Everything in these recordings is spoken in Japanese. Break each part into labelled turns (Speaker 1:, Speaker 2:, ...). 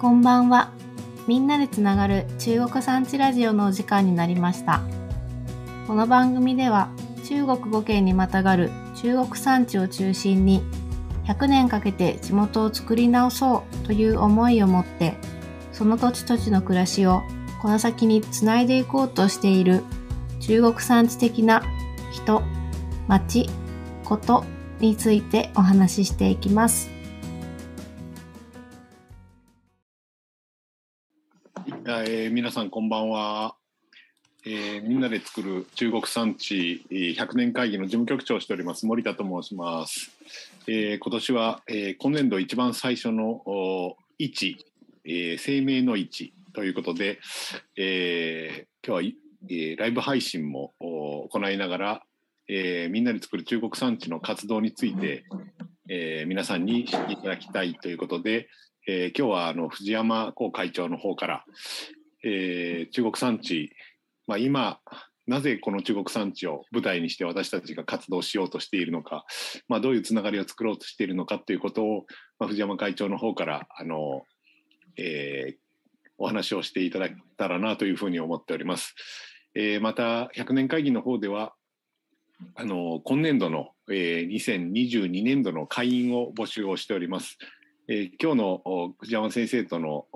Speaker 1: こんばんは。みんなでつながる中国産地ラジオのお時間になりました。この番組では中国語圏にまたがる中国産地を中心に100年かけて地元を作り直そうという思いを持ってその土地土地の暮らしをこの先につないでいこうとしている中国産地的な人、町、ことについてお話ししていきます。
Speaker 2: えー皆さんこんばんは、えーみんなで作る中国産地100年会議の事務局長をしております。森田と申します、えー今年は、えー今年度一番最初の位置、えー生命の位置ということで、えー今日は、えーライブ配信も行いながら、えーみんなで作る中国産地の活動について、えー皆さんに知っていただきたいということで、えー今日はあの藤山幸会長の方から、えー中国産地、まあ、今なぜこの中国産地を舞台にして私たちが活動しようとしているのか、まあ、どういうつながりを作ろうとしているのかということを、まあ、藤山会長の方からあの、えーお話をしていただけたらなというふうに思っております。えーまた100年会議の方ではあの今年度の、えー2022年度の会員を募集をしております。えー今日の藤山先生との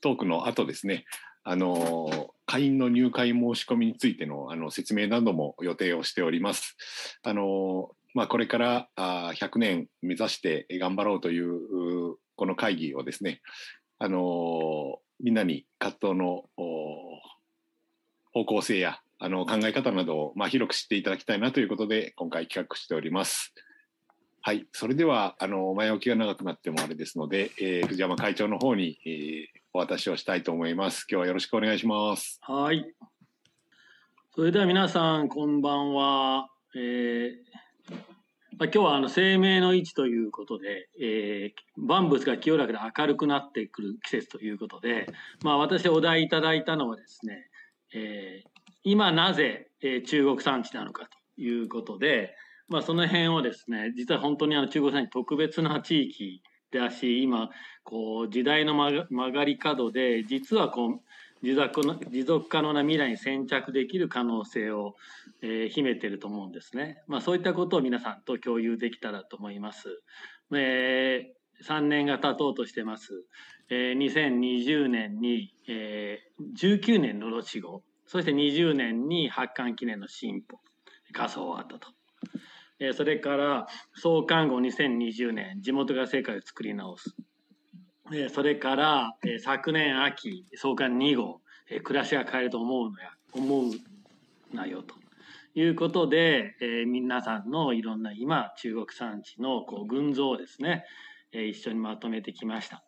Speaker 2: トークの後ですね、あの会員の入会申し込みについてのあの説明なども予定をしております。あのまあ、これからあ100年目指して頑張ろうというこの会議をですね、あのみんなに活動の方向性やあの考え方などを、まあ、広く知っていただきたいなということで今回企画しております。はい、それではあの前置きが長くなってもあれですので、えー藤山会長の方に、えーお渡しをしたいと思います。今日はよろしくお願いします。
Speaker 3: はい。それでは皆さん、こんばんは。えーまあ、今日はあの生命の位置ということで、えー万物が清らかで明るくなってくる季節ということで、まあ、私お題いただいたのはですね、えー今なぜ、えー中国産地なのかということで、まあ、その辺をですね、実は本当にあの中国産地特別な地域だし、今、こう時代の曲がり角で、実はこう持続の持続可能な未来に先着できる可能性を、えー秘めていると思うんですね。まあ、そういったことを皆さんと共有できたらと思います。えー3年が経とうとしてます。えー2020年に、えー19年のロシ号、そして20年に発刊記念の進歩、仮想アートと。えーそれから創刊号2020年、地元が世界を作り直す。えーそれから、えー昨年秋創刊2号、えー暮らしが変えると思うのや思うなよということで、えー皆さんのいろんな今中国産地のこう群像をですね、えー一緒にまとめてきました。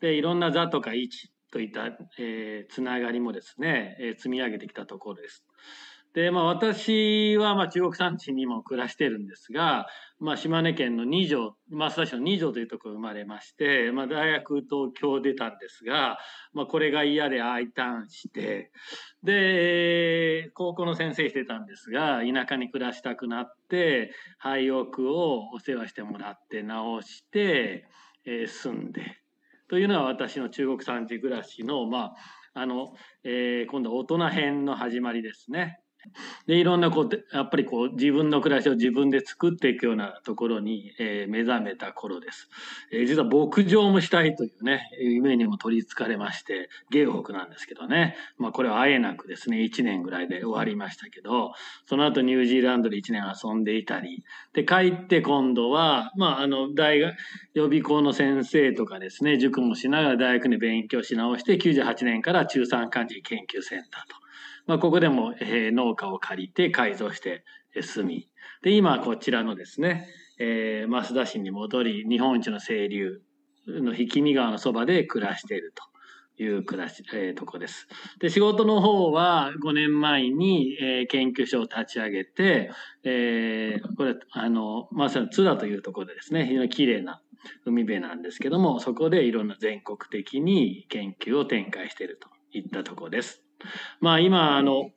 Speaker 3: でいろんな座とか位置といった、えーつながりもですね、えー積み上げてきたところです。でまあ、私はまあ中国産地にも暮らしてるんですが、まあ、島根県の二条増田市の二条というところ生まれまして、まあ、大学東京出たんですが、まあ、これが嫌で I ターンしてで高校の先生してたんですが田舎に暮らしたくなって廃屋をお世話してもらって直して、えー住んでというのは私の中国産地暮らしの,、まああのえー今度は大人編の始まりですね。でいろんなこうやっぱりこう自分の暮らしを自分で作っていくようなところに、えー目覚めた頃です、えー実は牧場もしたいというね夢にも取りつかれまして芸北なんですけどね、まあ、これはあえなくですね1年ぐらいで終わりましたけどその後ニュージーランドで1年遊んでいたりで帰って今度は、まあ、あの大学予備校の先生とかですね塾もしながら大学に勉強し直して98年から中産漢字研究センターと。まあ、ここでも、えー農家を借りて改造して住みで今こちらのですね、えー増田市に戻り日本一の清流の氷見川のそばで暮らしているという暮らし、えーとこです。で仕事の方は5年前に、えー研究所を立ち上げて、えーこれあのまさに津田というところでですね非常に綺麗な海辺なんですけどもそこでいろんな全国的に研究を展開しているといったところです。まあ今あの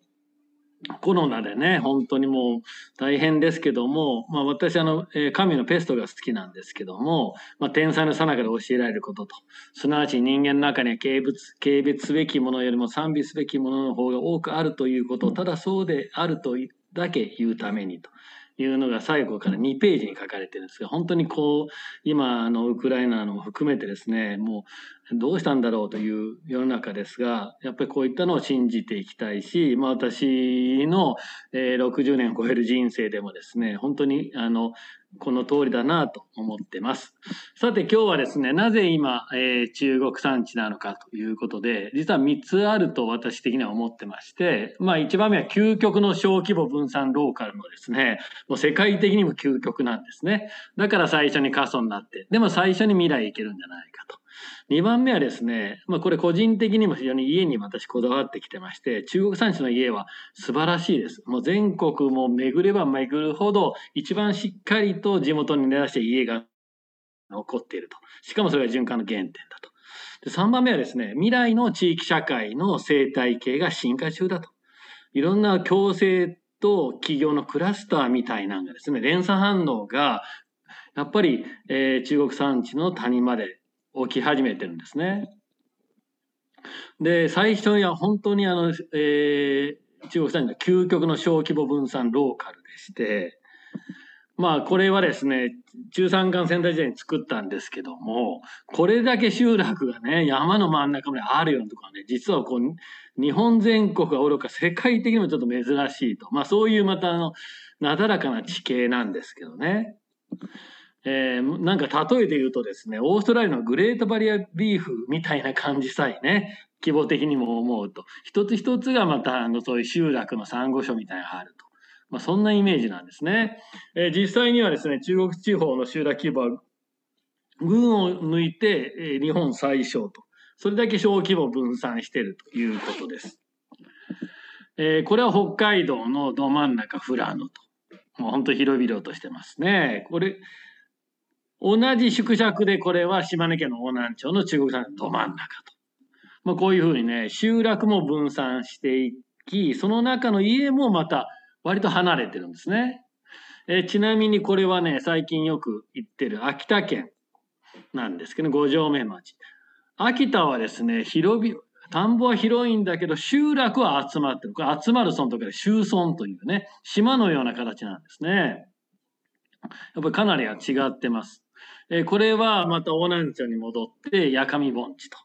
Speaker 3: コロナでね、本当にもう大変ですけども、まあ私あの、えー神のペストが好きなんですけども、まあ天才のさなかで教えられることと、すなわち人間の中には軽蔑、軽蔑すべきものよりも賛美すべきものの方が多くあるということ、ただそうであるとだけ言うためにと。いうのが最後から2ページに書かれてるんですが、本当にこう、今、あの、ウクライナのも含めてですね、もう、どうしたんだろうという世の中ですが、やっぱりこういったのを信じていきたいし、まあ私の、60年を超える人生でもですね、本当に、あの、この通りだなと思ってます。さて今日はですね、なぜ今、えー中国産地なのかということで、実は3つあると私的には思ってまして、まあ1番目は究極の小規模分散ローカルのですね、もう世界的にも究極なんですね。だから最初に過疎になって、でも最初に未来行けるんじゃないかと。2番目はですね、まあこれ個人的にも非常に家に私こだわってきてまして、中国産地の家は素晴らしいです。もう全国も巡れば巡るほど、一番しっかりと地元に根ざして家が残っていると。しかもそれが循環の原点だと。で3番目はですね、未来の地域社会の生態系が進化中だと。いろんな共生と企業のクラスターみたいなのがですね、連鎖反応が、やっぱり、えー中国産地の谷まで起き始めてるんですね。で、最初には本当にあの、えー中国産地の究極の小規模分散ローカルでして、まあこれはですね、中山間戦隊時代に作ったんですけども、これだけ集落がね、山の真ん中まであるようなところはね、実はこう、日本全国がおろか世界的にもちょっと珍しいと。まあそういうまたあの、なだらかな地形なんですけどね。えーなんか例えて言うとですね、オーストラリアのグレートバリアビーフみたいな感じさえね、規模的にも思うと、一つ一つがまたあのそういう集落の珊瑚礁みたいなのがあると。まあそんなイメージなんですね。えー実際にはですね、中国地方の集落規模は群を抜いて、えー日本最小と。それだけ小規模分散しているということです。えーこれは北海道のど真ん中富良野と。もう本当広々としてますね。これ、同じ縮尺でこれは島根県の大南町の中国産ど真ん中と。まあこういうふうにね、集落も分散していき、その中の家もまた割と離れてるんですね。えちなみにこれはね、最近よく行ってる秋田県なんですけど、五条目町。秋田はですね、広々、田んぼは広いんだけど、集落は集まってる。これ集まる村とかで集村というね、島のような形なんですね。やっぱりかなりは違ってます。えこれはまた大南町に戻って、八上盆地と。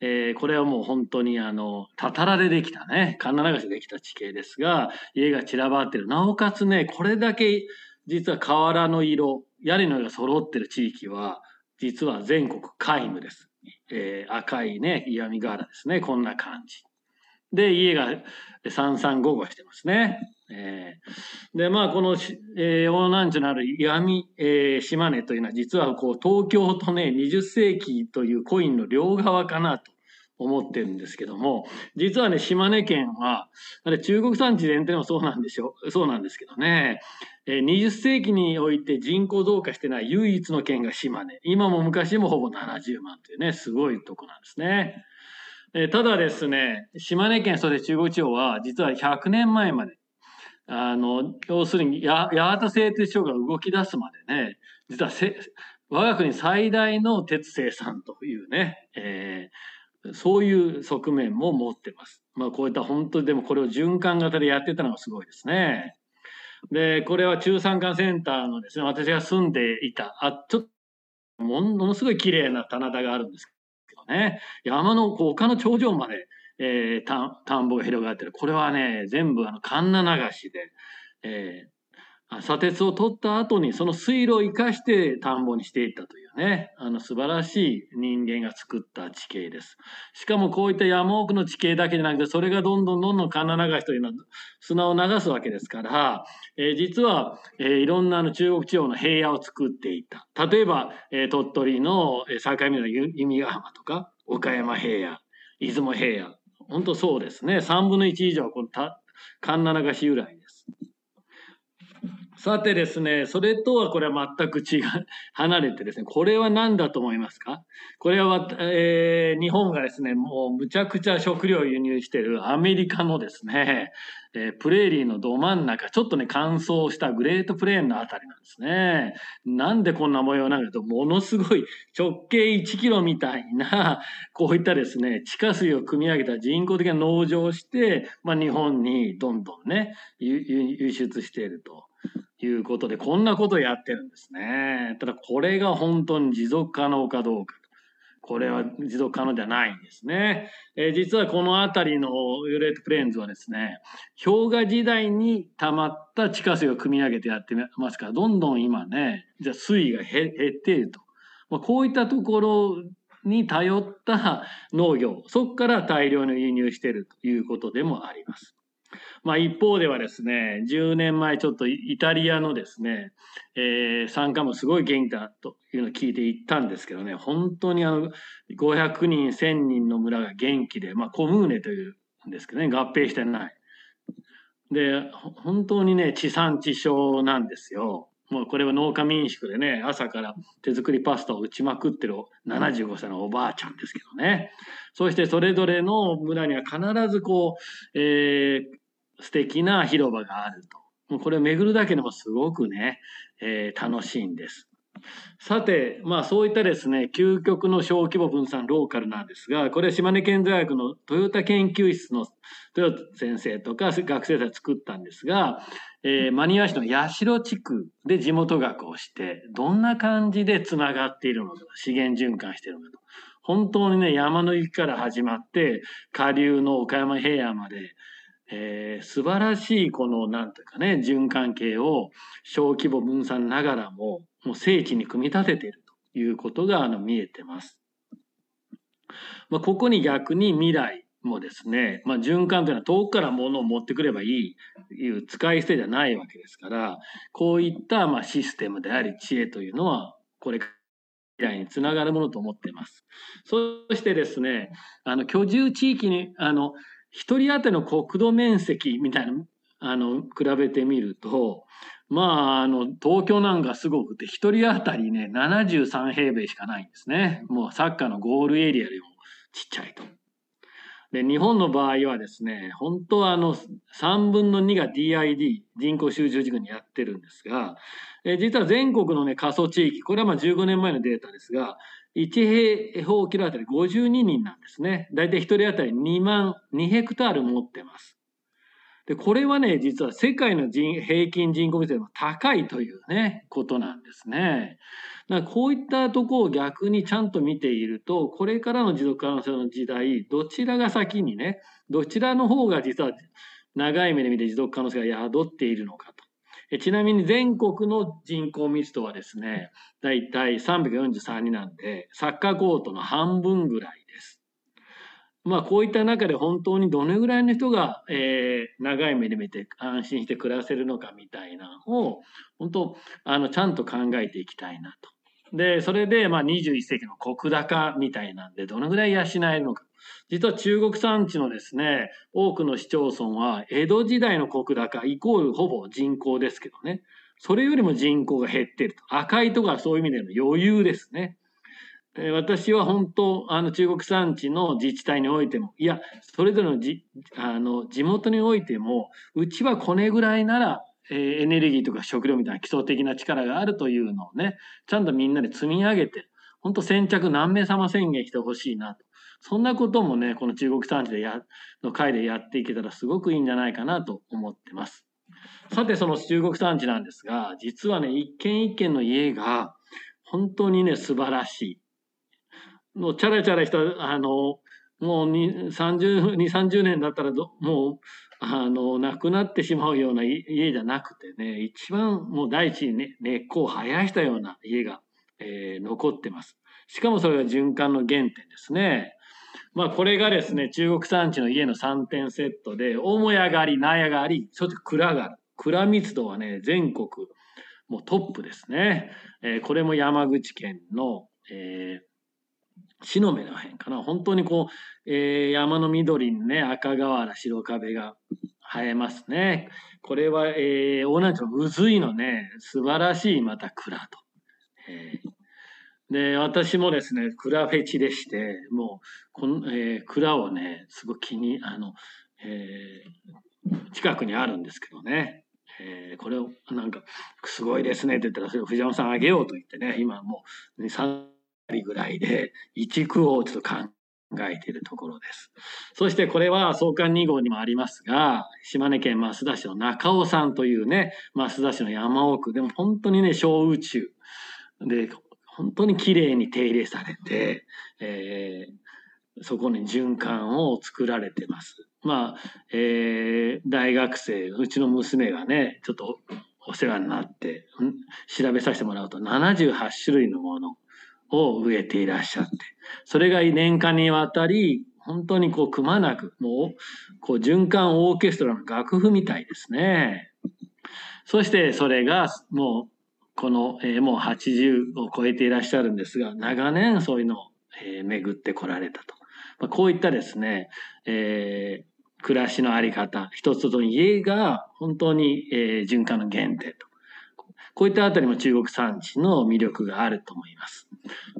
Speaker 3: えーこれはもう本当にあの、たたらでできたね、神奈流しでできた地形ですが、家が散らばってる。なおかつね、これだけ実は瓦の色、屋根の色が揃ってる地域は、実は全国皆無です。えー赤いね、岩見瓦ですね。こんな感じ。で、家が三三五五してますね。えーで、まあ、このし、えー、大南町のある闇、えー島根というのは、実はこう、東京とね、20世紀というコインの両側かなと思ってるんですけども、実はね、島根県は、あれ中国産地全体もそうなんでしょ、そうなんですけどね、えー20世紀において人口増加してない唯一の県が島根。今も昔もほぼ70万というね、すごいとこなんですね。えーただですね、島根県、それ中国地方は、実は100年前まで、あの、要するに、や八幡製鉄所が動き出すまでね、実はせ我が国最大の鉄生産というね、えーそういう側面も持ってます。まあ、こういった本当にでもこれを循環型でやってたのがすごいですね。で、これは中山間センターのですね、私が住んでいた、あ、ちょっと、ものすごい綺麗な棚田があるんですけどね、山のこう丘の頂上まで、えー田田んぼが広がってる。これはね、全部あの、神奈流しで、えー砂鉄を取った後にその水路を生かして田んぼにしていったというね、あの素晴らしい人間が作った地形です。しかもこういった山奥の地形だけじゃなくて、それがどんどんどんどん神奈流しというのは砂を流すわけですから、えー実は、えーいろんなあの中国地方の平野を作っていた。例えば、えー鳥取の境目の弓ヶ浜とか、岡山平野、出雲平野。本当そうですね。3分の1以上はこのた神奈流し由来。さてですね、それとはこれは全く違う、離れてですね、これは何だと思いますか？これは、えー、日本がですね、もうむちゃくちゃ食料を輸入しているアメリカのですね、えー、プレーリーのど真ん中、ちょっとね、乾燥したグレートプレーンのあたりなんですね。なんでこんな模様なんかと、ものすごい直径1キロみたいな、こういったですね、地下水を汲み上げた人工的な農場をして、まあ、日本にどんどんね、輸出していると。いうことで、こんなことをやってるんですね。ただ、これが本当に持続可能かどうか。これは持続可能ではないんですね。えー、実はこの辺りのユレートプレーンズはですね、氷河時代に溜まった地下水を汲み上げてやってますから、どんどん今ね、じゃ水位が減っていると。まあ、こういったところに頼った農業、そこから大量に輸入しているということでもあります。まあ、一方ではですね、10年前ちょっとイタリアのですね、えー、参加もすごい元気だというのを聞いて行ったんですけどね、本当にあの、500人、1000人の村が元気で、まあ、コムーネというんですけどね、合併してない。で、本当にね、地産地消なんですよ。もうこれは農家民宿でね、朝から手作りパスタを打ちまくってる75歳のおばあちゃんですけどね。そしてそれぞれの村には必ずこう、えー、素敵な広場があると。もうこれを巡るだけでもすごくね、えー、楽しいんです。さて、まあそういったですね、究極の小規模分散ローカルなんですが、これは島根県大学のトヨタ研究室の豊田先生とか学生さん作ったんですが、えー、真庭市の八代地区で地元学をして、どんな感じでつながっているのか、資源循環しているのかと。本当にね、山の雪から始まって、下流の岡山平野まで、えー、素晴らしいこの、なんというかね、循環系を小規模分散ながらも、もう聖地に組み立てているということがあの見えてます。まあ、ここに逆に未来もですね、まあ、循環というのは遠くから物を持ってくればいいという使い捨てじゃないわけですから、こういったまあシステムであり知恵というのは、これ未来につながるものと思っています。そしてですね、あの居住地域に、あの、一人当たりの国土面積みたいな、あの、比べてみると、まあ、あの、東京なんかすごくて、一人当たりね、73平米しかないんですね。もうサッカーのゴールエリアよりもちっちゃいと。で、日本の場合はですね、本当はあの、3分の2が DID、人口集中地区にやってるんですが、実は全国のね、過疎地域、これはまあ15年前のデータですが、1平方キロあたり52人なんですね。だいたい1人当たり2万、2ヘクタール持ってます。で、これはね、実は世界の人平均人口密度も高いというね、ことなんですね。だからこういったとこを逆にちゃんと見ていると、これからの持続可能性の時代、どちらが先にね、どちらの方が実は長い目で見て持続可能性が宿っているのかと。ちなみに全国の人口密度はですね、だいたい343になんで、サッカーコートの半分ぐらいです。まあこういった中で本当にどのぐらいの人が、えー、長い目で見て安心して暮らせるのかみたいなのを、本当、あの、ちゃんと考えていきたいなと。で、それで、まあ21世紀の石高みたいなんで、どのぐらい養えるのか。実は中国山地のですね、多くの市町村は、江戸時代の石高イコールほぼ人口ですけどね、それよりも人口が減っていると。赤いとこはそういう意味での余裕ですね。私は本当、あの中国山地の自治体においても、いや、それぞれのじあの地元においても、うちはこれぐらいなら、えー、エネルギーとか食料みたいな基礎的な力があるというのをね、ちゃんとみんなで積み上げて、本当先着何名様宣言してほしいなと。そんなこともね、この中国産地でや、の会でやっていけたらすごくいいんじゃないかなと思ってます。さて、その中国産地なんですが、実はね、一軒一軒の家が、本当にね、素晴らしい。もう、チャラチャラした、あの、もう2、30、2、30年だったら、もう、あの、なくなってしまうような家じゃなくてね、一番もう大地にね、根っこを生やしたような家が、えー、残ってます。しかもそれが循環の原点ですね。まあこれがですね、中国山地の家の3点セットで、母屋があり、納屋があり、そして蔵がある。蔵密度はね、全国もうトップですね。えー、これも山口県の、えー、篠目の辺かな。本当にこう、えー、山の緑にね、赤瓦、白壁が生えますね。これは、えー、大南町の渦井のね、素晴らしいまた蔵と。えー、で、私もですね、蔵フェチでして、もう、この、えー、蔵をね、すごく気に、あの、えー、近くにあるんですけどね。えー、これをなんか、すごいですねって言ったら、それを藤山さんあげようと言ってね、今もう2、3割ぐらいで、一区をちょっと考えているところです。そしてこれは創刊2号にもありますが、島根県増田市の中尾さんというね、増田市の山奥でも本当にね、小宇宙で、本当に綺麗に手入れされて、えー、そこに循環を作られてます。まあ、えー、大学生、うちの娘がね、ちょっとお世話になって、調べさせてもらうと78種類のものを植えていらっしゃって、それが年間にわたり、本当にこうくまなく、もう、こう循環オーケストラの楽譜みたいですね。そしてそれがもう、この、えー、もう80を超えていらっしゃるんですが、長年そういうのを、えー、巡ってこられたと。まあ、こういったですね、えー、暮らしのあり方、一つの家が本当に、えー、循環の原点と。こういったあたりも中国産地の魅力があると思います。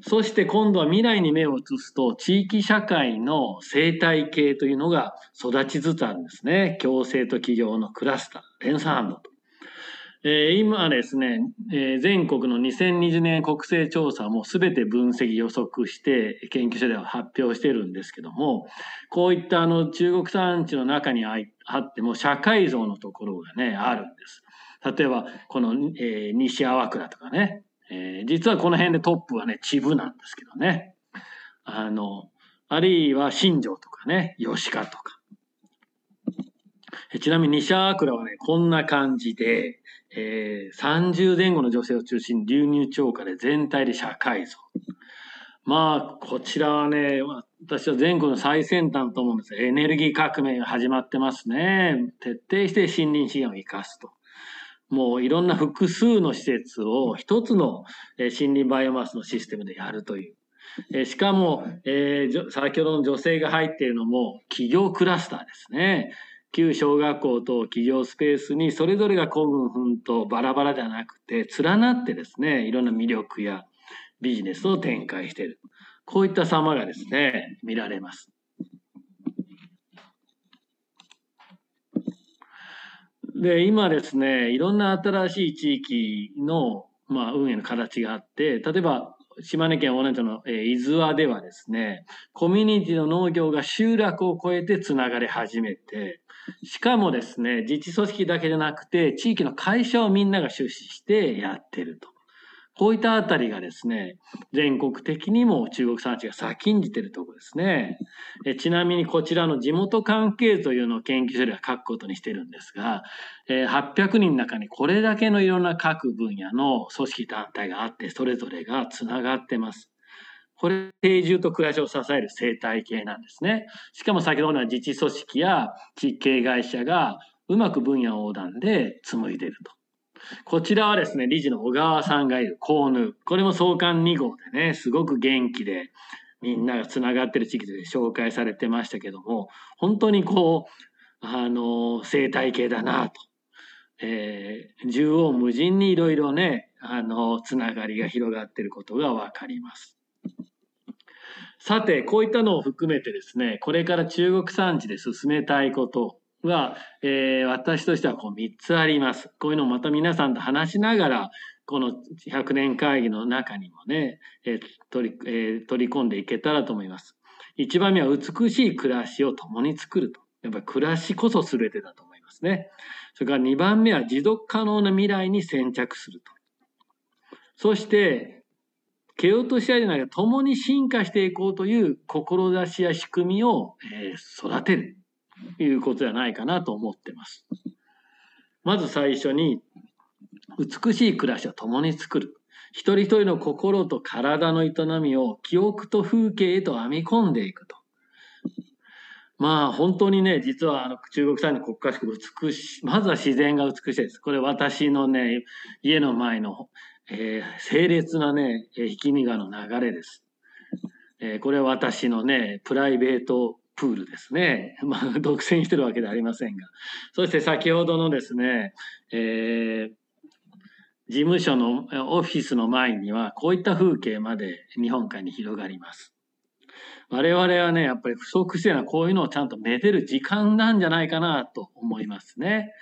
Speaker 3: そして今度は未来に目を移すと、地域社会の生態系というのが育ちつつあるんですね。共生と企業のクラスター、連鎖反応と。えー、今ですね、えー、全国の2020年国勢調査も全て分析予測して研究所では発表してるんですけども、こういったあの中国産地の中にあっても社会像のところがね、あるんです。例えば、この、えー、西粟倉とかね、えー、実はこの辺でトップはね、秩父なんですけどね。あの、あるいは新庄とかね、吉川とか。ちなみに西粟倉はね、こんな感じで、えー、30前後の女性を中心に流入超過で全体で社会像。まあ、こちらはね、私は全国の最先端と思うんですエネルギー革命が始まってますね。徹底して森林資源を生かすと。もういろんな複数の施設を一つの森林バイオマスのシステムでやるという。しかも、えー、先ほどの女性が入っているのも企業クラスターですね。旧小学校と企業スペースにそれぞれが孤軍奮闘バラバラではなくて連なってですね、いろんな魅力やビジネスを展開している。こういった様がですね、見られます。で、今ですね、いろんな新しい地域の、まあ、運営の形があって、例えば、島根県大根町の、えー、伊豆和ではですね、コミュニティの農業が集落を超えてつながり始めて、しかもですね、自治組織だけじゃなくて、地域の会社をみんなが出資してやってると。こういったあたりがですね、全国的にも中国産地が先んじてるところですね。えちなみにこちらの地元関係というのを研究所では書くことにしてるんですが、え800人の中にこれだけのいろんな各分野の組織団体があって、それぞれがつながってます。これ、定住と暮らしを支える生態系なんですね。しかも先ほどの自治組織や地域系会社がうまく分野横断で紡いでいると。こちらはですね、理事の小川さんがいるコーヌ。これも創刊2号でね、すごく元気で、みんながつながってる地域で紹介されてましたけども、本当にこう、あの、生態系だなと。えー、縦横無尽にいろいろね、あの、つながりが広がってることがわかります。さて、こういったのを含めてですね、これから中国産地で進めたいことは、えー、私としてはこう3つあります。こういうのをまた皆さんと話しながら、この100年会議の中にもね、えー、取り、えー、取り込んでいけたらと思います。1番目は美しい暮らしを共に作ると。やっぱり暮らしこそ全てだと思いますね。それから2番目は持続可能な未来に先着すると。そして、蹴落とし合いじゃないか、共に進化していこうという志や仕組みを、えー、育てると。いうことじゃないかなと思ってます。まず最初に、美しい暮らしを共に作る。一人一人の心と体の営みを記憶と風景へと編み込んでいくと。まあ本当にね、実はあの中国産に国家宿美しい、まずは自然が美しいです。これ私のね、家の前の、えー、清烈なね、引き身川の流れです。えー、これは私のね、プライベートプールですね。まあ、独占してるわけではありませんが。そして先ほどのですね、えー、事務所のオフィスの前には、こういった風景まで日本海に広がります。我々はね、やっぱり不足してるのはこういうのをちゃんとめでる時間なんじゃないかなと思いますね。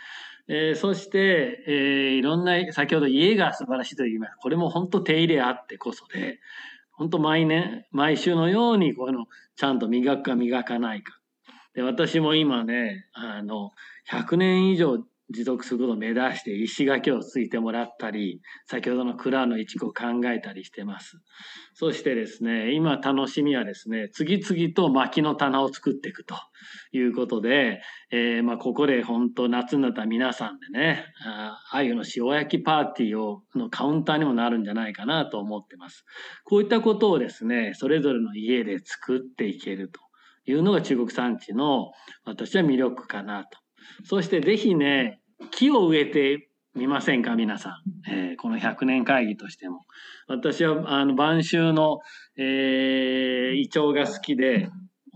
Speaker 3: えー、そして、えー、いろんな、先ほど家が素晴らしいと言います。これも本当手入れあってこそで、本当毎年、毎週のようにこのちゃんと磨くか磨かないか。で私も今ね、あの、100年以上持続することを目指して石垣をついてもらったり、先ほどの蔵の一区を考えたりしてます。そしてですね、今楽しみはですね、次々と薪の棚を作っていくということで、えー、まあここで本当夏になった皆さんでね、ああいうの塩焼きパーティーをのカウンターにもなるんじゃないかなと思ってます。こういったことをですね、それぞれの家で作っていけるというのが中国産地の私は魅力かなと。そしてぜひね、木を植えてみませんか皆さん、えー、この100年会議としても。私はあの晩秋の、えー、イチョウが好きで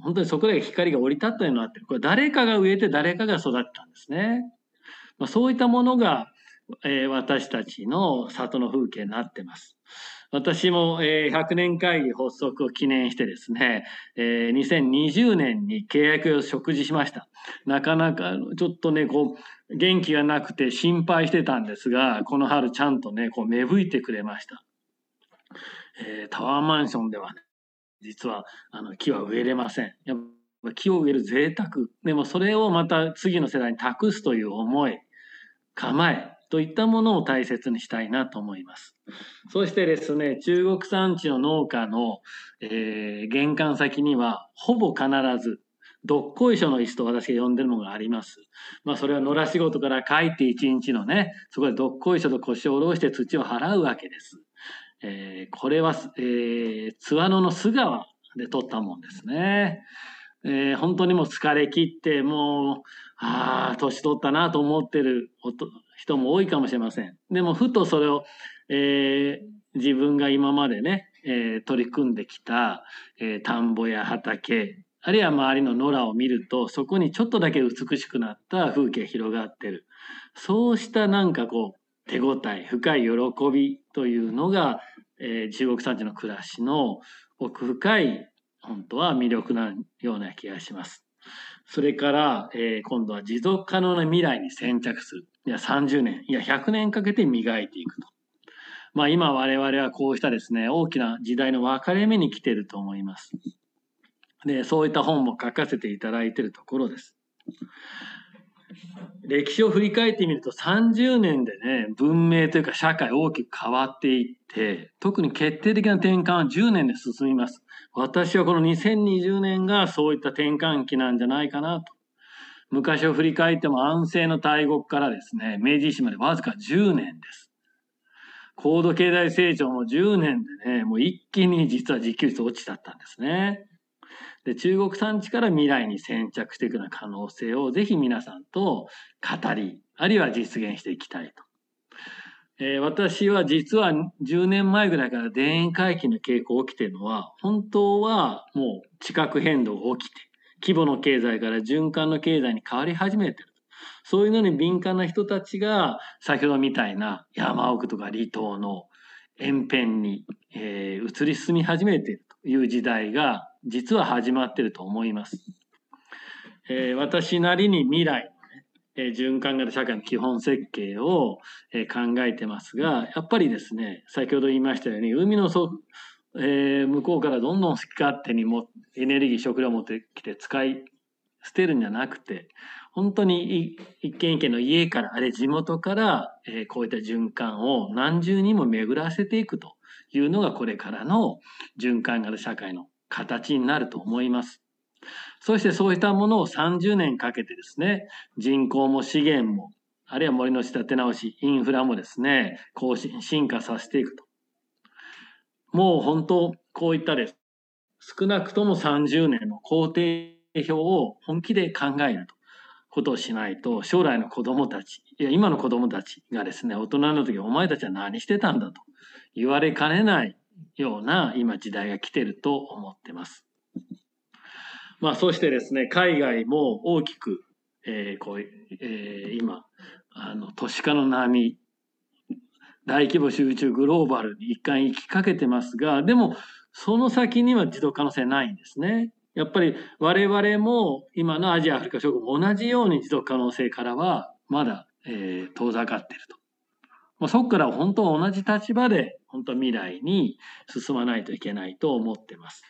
Speaker 3: 本当にそこで光が降り立ったようになってるこれ誰かが植えて誰かが育ったんですね、まあ、そういったものが、えー、私たちの里の風景になってます。私も、えー、100年会議発足を記念してですね、えー、2020年に契約を食事しました。なかなかちょっとね、こう、元気がなくて心配してたんですが、この春ちゃんとね、こう芽吹いてくれました。えー、タワーマンションではね、実はあの木は植えれません。やっぱ木を植える贅沢。でもそれをまた次の世代に託すという思い、構え、といったものを大切にしたいなと思います。そしてですね、中国産地の農家の、えー、玄関先には、ほぼ必ず、どっこいしょの椅子と私が呼んでるのがあります。まあそれは野良仕事から帰って一日のね、そこでどっこいしょと腰を下ろして土を払うわけです。えー、これは、えー、津和野の須川で取ったもんですね。えー、本当にもう疲れ切って、もう、ああ、年取ったなと思ってる人も多いかもしれません。でも、ふとそれを、えー、自分が今までね、えー、取り組んできた、えー、田んぼや畑、あるいは周りの野良を見ると、そこにちょっとだけ美しくなった風景広がってる。そうしたなんかこう、手応え、深い喜びというのが、えー、中国産地の暮らしの奥深い、本当は魅力なような気がします。それから、えー、今度は持続可能な未来に先着する。いや、30年、いや、100年かけて磨いていくと。まあ今我々はこうしたですね、大きな時代の分かれ目に来てると思います。で、そういった本も書かせていただいているところです。歴史を振り返ってみると30年でね、文明というか社会大きく変わっていって、特に決定的な転換は10年で進みます。私はこの2020年がそういった転換期なんじゃないかなと。昔を振り返っても安政の大国からですね、明治維新までわずか10年です。高度経済成長も10年でね、もう一気に実は自給率落ちちゃったんですね。で、中国産地から未来に先着していくような可能性をぜひ皆さんと語り、あるいは実現していきたいと。えー、私は実は10年前ぐらいから田園回帰の傾向起きてるのは、本当はもう地殻変動が起きて、規模の経済から循環の経済に変わり始めてる。そういうのに敏感な人たちが、先ほどみたいな山奥とか離島の延辺に、えー、移り進み始めているという時代が実は始まっていると思います。えー、私なりに未来の、ね、循環型社会の基本設計を、えー、考えてますが、やっぱりですね、先ほど言いましたように、海の、えー、向こうからどんどん好き勝手にもエネルギー、食料持ってきて使い捨てるんじゃなくて、本当に一軒一軒の家から、あれ地元から、えー、こういった循環を何重にも巡らせていくというのがこれからの循環型社会の形になると思います。そしてそういったものを30年かけてですね、人口も資源も、あるいは森の仕立て直し、インフラもですね、更新、進化させていくと。もう本当、こういったです。少なくとも30年の工程表を本気で考えると。ことをしないと、将来の子供たち、いや、今の子供たちがですね、大人の時、お前たちは何してたんだと言われかねないような今時代が来てると思ってます。まあ、そしてですね、海外も大きく、えー、こう、えー、今、あの、都市化の波、大規模集中グローバルに一貫行きかけてますが、でも、その先には持続可能性ないんですね。やっぱり我々も今のアジア、アフリカ諸国も同じように持続可能性からはまだ、えー、遠ざかっていると。まあ、そこから本当は同じ立場で本当未来に進まないといけないと思ってます。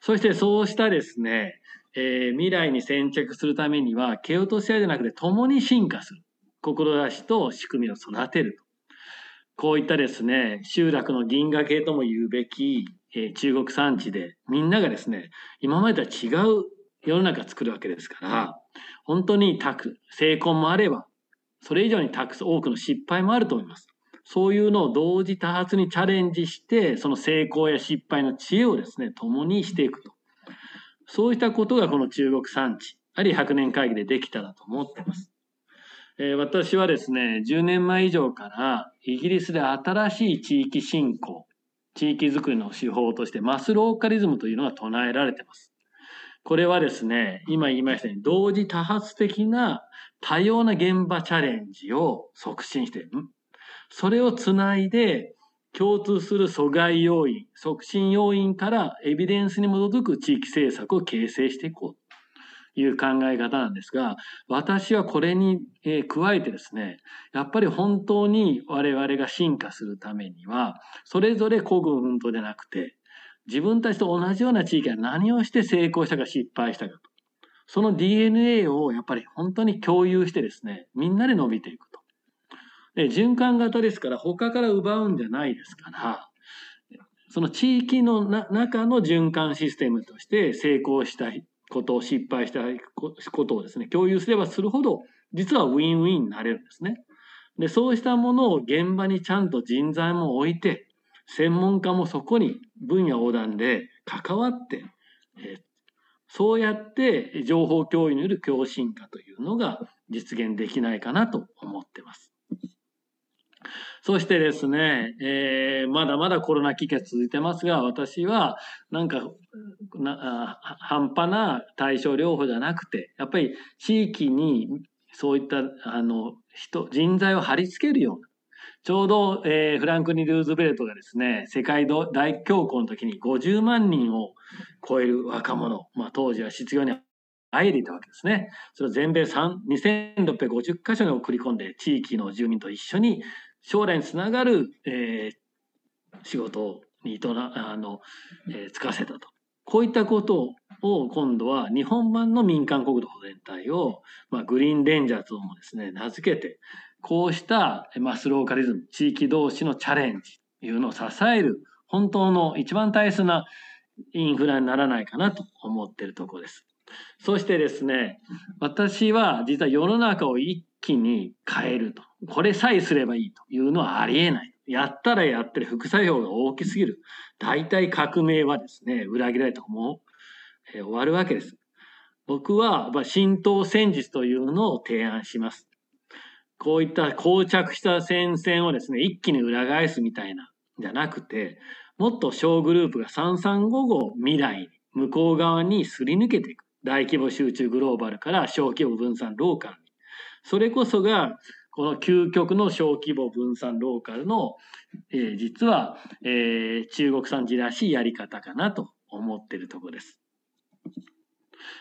Speaker 3: そしてそうしたですね、えー、未来に先着するためには、蹴落とし合いじゃなくて共に進化する。志と仕組みを育てると。こういったですね、集落の銀河系とも言うべき、えー、中国産地で、みんながですね、今までとは違う世の中を作るわけですから、本当にたく成功もあれば、それ以上にたく多くの失敗もあると思います。そういうのを同時多発にチャレンジして、その成功や失敗の知恵をですね、共にしていくと。そういったことがこの中国産地、あるいは100年会議でできたらと思っています。えー、私はですね、10年前以上からイギリスで新しい地域振興、地域づくりの手法としてマスローカリズムというのが唱えられています。これはですね、今言いましたように同時多発的な多様な現場チャレンジを促進している。それをつないで、共通する阻害要因、促進要因からエビデンスに基づく地域政策を形成していこういう考え方なんですが、私はこれに加えてですね、やっぱり本当に我々が進化するためには、それぞれ孤軍奮闘でなくて、自分たちと同じような地域は何をして成功したか失敗したかと。その DNA をやっぱり本当に共有してですね、みんなで伸びていくと。で循環型ですから、他から奪うんじゃないですから、その地域の中の循環システムとして成功したことを失敗したことをですね、共有すればするほど、実はウィンウィンになれるんですね。で、そうしたものを現場にちゃんと人材も置いて、専門家もそこに分野横断で関わって、えそうやって情報共有による共進化というのが実現できないかなと思ってます。そしてですね、えー、まだまだコロナ危機が続いてますが、私はなんかな半端な対症療法じゃなくて、やっぱり地域にそういったあの人、人材を貼り付けるような、ちょうど、えー、フランクリ・ルーズベルトがですね、世界大恐慌の時に50万人を超える若者、まあ、当時は失業に入れたわけですね。それを全米2650カ所に送り込んで、地域の住民と一緒に将来につながる、えー、仕事に営あの、えー、つかせたと。こういったことを今度は日本版の民間国土保全隊を、まあ、グリーンレンジャーともですね、名付けて、こうしたマスローカリズム、地域同士のチャレンジというのを支える、本当の一番大切なインフラにならないかなと思っているところです。そしてですね、私は実は世の中を一気に変えると。これさえすればいいというのはありえない。やったらやってる副作用が大きすぎる。大体革命はですね、裏切られたもう、えー、終わるわけです。僕は、まあ、浸透戦術というのを提案します。こういった膠着した戦線をですね、一気に裏返すみたいな、じゃなくて、もっと小グループが3355未来、向こう側にすり抜けていく。大規模集中グローバルから小規模分散ローカルに。それこそが、この究極の小規模分散ローカルの、えー、実は、えー、中国産地らしいやり方かなと思ってるとこです。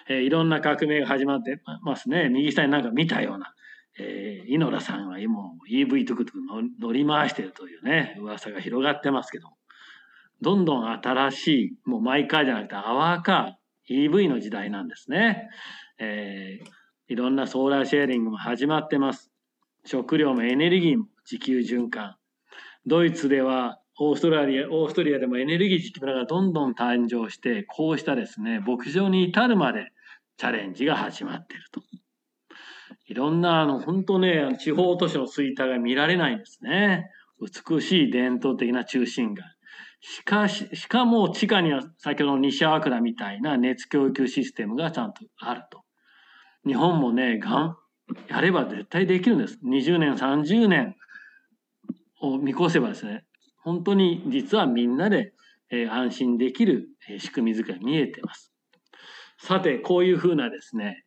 Speaker 3: えー、いろんな革命が始まってますね。右下になんか見たような、えー、イノラさんは今 EV トゥクトゥク乗り回してるというね、噂が広がってますけどどんどん新しい、もうマイカーじゃなくてアワーカー、EV の時代なんですね。えー、いろんなソーラーシェアリングも始まってます。食料もエネルギーも自給循環。ドイツではオーストラリア、オーストリアでもエネルギー自給がどんどん誕生して、こうしたですね、牧場に至るまでチャレンジが始まっていると。いろんな、あの、本当ね、地方都市の衰退が見られないんですね。美しい伝統的な中心街。しかし、しかも地下には先ほどの西粟倉みたいな熱供給システムがちゃんとあると。日本もね、がん、やれば絶対できるんです。20年、30年を見越せばですね、本当に実はみんなで、えー、安心できる、えー、仕組みづくりが見えてます。さて、こういうふうなですね、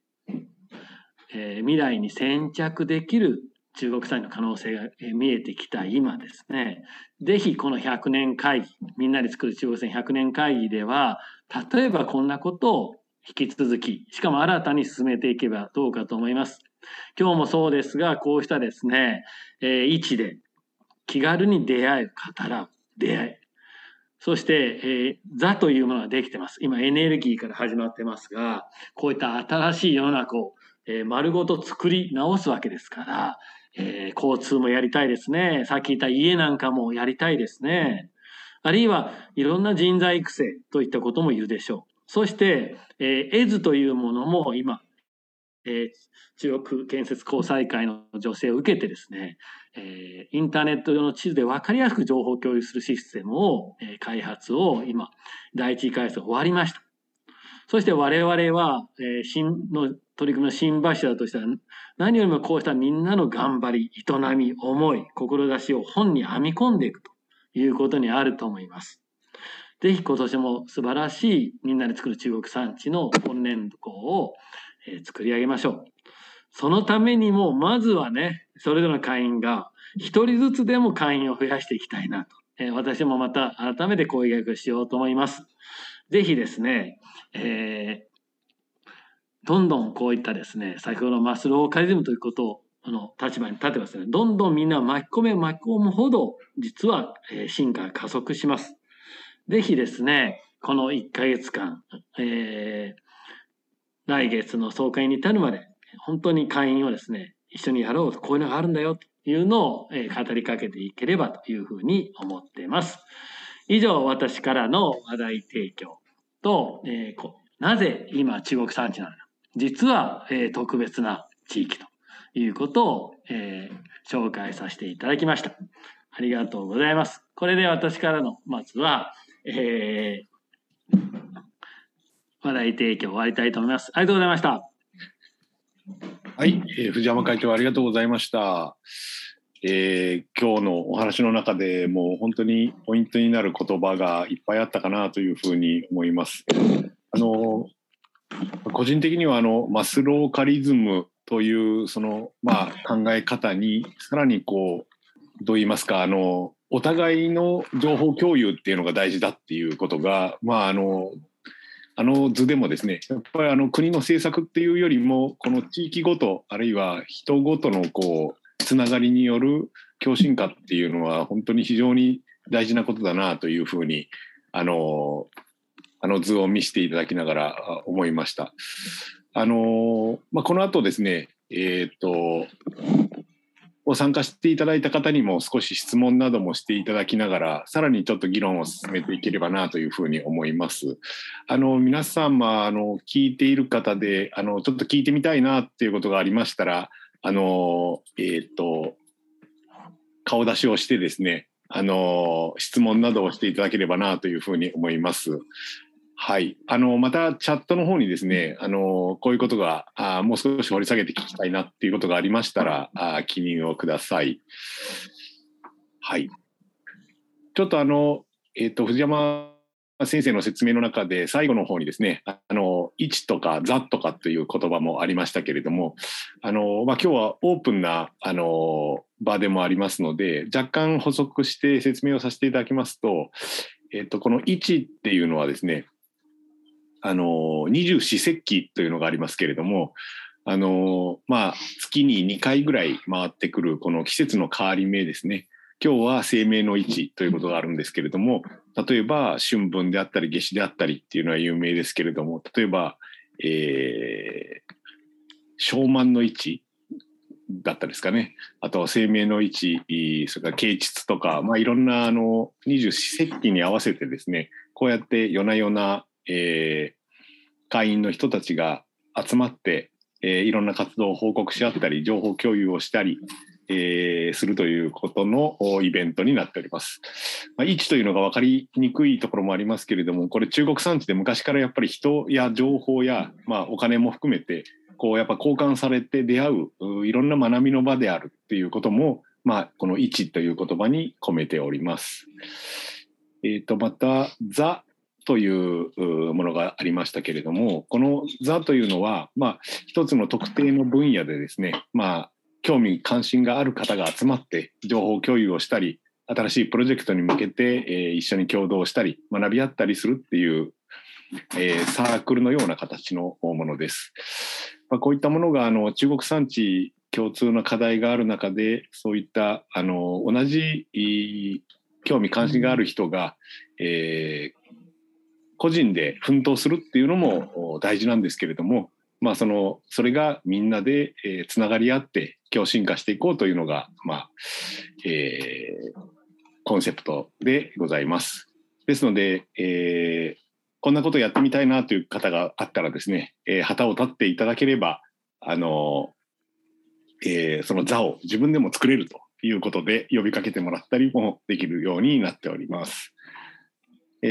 Speaker 3: えー、未来に先着できる中国産の可能性が見えてきた今ですね、ぜひこの100年会議、みんなで作る中国戦100年会議では、例えばこんなことを引き続き、しかも新たに進めていけばどうかと思います。今日もそうですが、こうしたですね、えー、位置で気軽に出会う、語らう、出会い。そして、えー、座というものができてます。今エネルギーから始まってますが、こういった新しい世の中を、えー、丸ごと作り直すわけですから、えー、交通もやりたいですね。さっき言った家なんかもやりたいですね。あるいはいろんな人材育成といったことも言うでしょう。そして、えー、絵図というものも今、えー、中国建設交際会の女性を受けてですね、えー、インターネット上の地図で分かりやすく情報共有するシステムを、えー、開発を今、第一次開発が終わりました。そして我々は、えー、新の取り組みの新柱としては、何よりもこうしたみんなの頑張り、営み、思い、志を本に編み込んでいくということにあると思います。ぜひ今年も素晴らしいみんなで作る中国産地の本年度を、えー、作り上げましょう。そのためにも、まずはね、それぞれの会員が一人ずつでも会員を増やしていきたいなと。えー、私もまた改めて講義学しようと思います。ぜひですね、えー、どんどんこういったですね、先ほどのマスローカリズムということをあの立場に立てますね。どんどんみんな巻き込め巻き込むほど、実は、えー、進化が加速します。ぜひですね、この1ヶ月間、えー、来月の総会に至るまで、本当に会員をですね、一緒にやろうと、こういうのがあるんだよというのを、えー、語りかけていければというふうに思っています。以上、私からの話題提供と、えー、なぜ今中国産地なのか。実は、えー、特別な地域ということを、えー、紹介させていただきました。ありがとうございます。これで私からの、まずは、えー、話題提供終わりたいと思います。ありがとうございました。
Speaker 2: はい、えー、藤山会長ありがとうございました。えー、今日のお話の中でもう本当にポイントになる言葉がいっぱいあったかなというふうに思います。あの個人的にはあのマスローカリズムというそのまあ考え方にさらにこうどう言いますかあのお互いの情報共有っていうのが大事だっていうことが、まあ、あのあの図でもですねやっぱりあの国の政策っていうよりもこの地域ごとあるいは人ごとのこうつながりによる共振化っていうのは本当に非常に大事なことだなというふうにあのあの図を見せていただきながら思いました。あのまあ、この後ですねえっ、とを参加していただいた方にも少し質問などもしていただきながら、さらにちょっと議論を進めていければなというふうに思います。あの、皆様、あの、聞いている方で、あの、ちょっと聞いてみたいなっていうことがありましたら、あの、えっ、ー、と、顔出しをしてですね、あの、質問などをしていただければなというふうに思います。はい。あの、またチャットの方にですね、あの、こういうことが、あもう少し掘り下げて聞きたいなっていうことがありましたら、あ記入をください。はい。ちょっとあの、えっ、ー、と、藤山先生の説明の中で最後の方にですね、あの、位置とか座とかという言葉もありましたけれども、あの、まあ、今日はオープンな、あの、場でもありますので、若干補足して説明をさせていただきますと、えっ、と、この位置っていうのはですね、あの二十四節気というのがありますけれどもあのまあ月に2回ぐらい回ってくるこの季節の変わり目ですね。今日は生命の位置ということがあるんですけれども例えば春分であったり夏至であったりっていうのは有名ですけれども例えば、えー、小満の位置だったですかね。あとは生命の位置それから啓蟄とか、まあ、いろんなあの二十四節気に合わせてですねこうやって夜な夜なえー、会員の人たちが集まって、えー、いろんな活動を報告し合ったり情報共有をしたり、えー、するということのイベントになっております。まあ、位置というのが分かりにくいところもありますけれどもこれ中国産地で昔からやっぱり人や情報や、まあ、お金も含めてこうやっぱ交換されて出会ういろんな学びの場であるっていうことも、まあ、この位置という言葉に込めております。えーと、また「ザ」というものがありましたけれどもこの座というのは、まあ、一つの特定の分野でですね、まあ、興味関心がある方が集まって情報共有をしたり新しいプロジェクトに向けて、えー、一緒に共同したり学び合ったりするっていう、えー、サークルのような形のものです。まあ、こういったものがあの中国産地共通の課題がある中でそういったあの同じ興味関心がある人が、えー、個人で奮闘するっていうのも大事なんですけれども、まあ、そのそれがみんなで、えー、つながり合って今日進化していこうというのが、まあえー、コンセプトでございます。ですので、えー、こんなことやってみたいなという方があったらですね、えー、旗を立っていただければ、あのえー、その座を自分でも作れるということで呼びかけてもらったりもできるようになっております。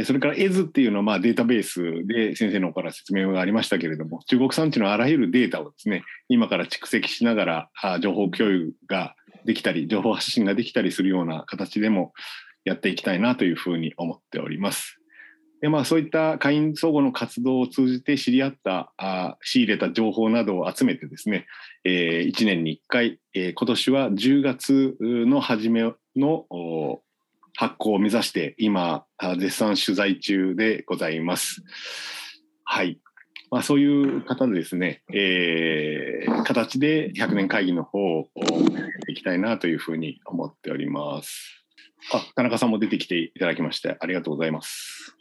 Speaker 2: それから EZ っていうのはまあデータベースで先生の方から説明がありましたけれども中国産地のあらゆるデータをですね今から蓄積しながら情報共有ができたり情報発信ができたりするような形でもやっていきたいなというふうに思っております。でまあ、そういった会員相互の活動を通じて知り合ったあ仕入れた情報などを集めてですね、えー、1年に1回、えー、今年は10月の初めの発行を目指して今絶賛取材中でございます。はい。まあ、そういう方でですね、えー、形で100年会議の方をいきたいなというふうに思っております。あ、田中さんも出てきていただきましてありがとうございます。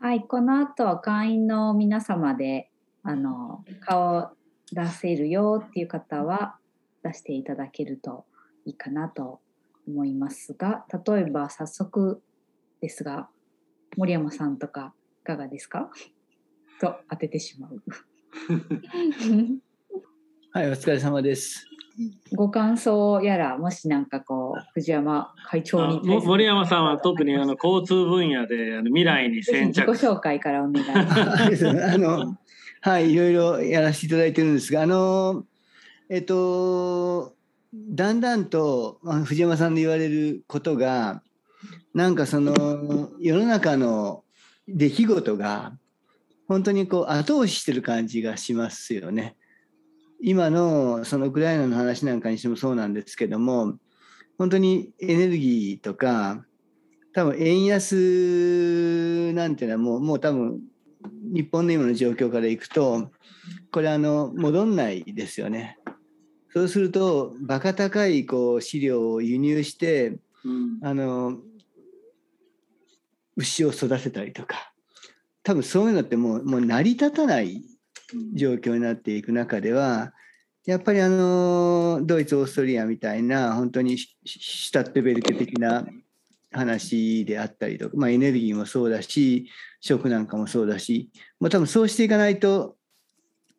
Speaker 4: はい、この後は会員の皆様であの顔出せるよっていう方は出していただけるといいかなと思いますが例えば早速ですが森山さんとかいかがですか？と当ててしまう。
Speaker 5: はいお疲れ様です。
Speaker 4: ご感想やらもしなんかこう藤山会長に
Speaker 3: 森山さんは特にあの交通分野であの未来に先
Speaker 4: 着。自己紹介からお願いします。
Speaker 5: あのはいいろいろやらせていただいてるんですがあのえっとだんだんと、藤山さんの言われることがなんかその世の中の出来事が本当にこう後押ししてる感じがしますよね。今のそのウクライナの話なんかにしてもそうなんですけども本当にエネルギーとか多分円安なんていうのはもうもう多分日本の今の状況からいくとこれあの戻んないですよね。そうするとバカ高いこう飼料を輸入して、うん、あの牛を育てたりとか。多分そういうのってもうもう成り立たない状況になっていく中ではやっぱりあのドイツオーストリアみたいな本当にシュタッテベルケ的な話であったりとか、まあ、エネルギーもそうだし食なんかもそうだし、まあ、多分そうしていかないと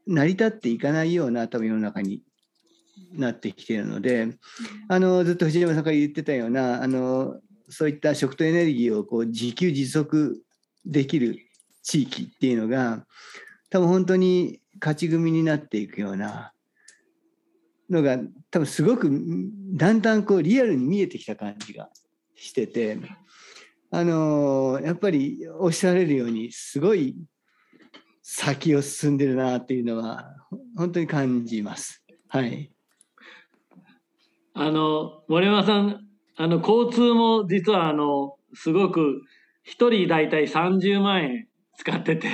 Speaker 5: 成り立っていかないような多分世の中になってきているのであのずっと藤山さんから言ってたようなあのそういった食とエネルギーをこう自給自足できる地域っていうのが多分本当に勝ち組になっていくようなのが多分すごくだんだんこうリアルに見えてきた感じがしててあのやっぱりおっしゃられるようにすごい先を進んでるなっていうのは本当に感じます。はい。
Speaker 3: あの森山さんあの交通も実はあのすごく1人大体30万円使ってて、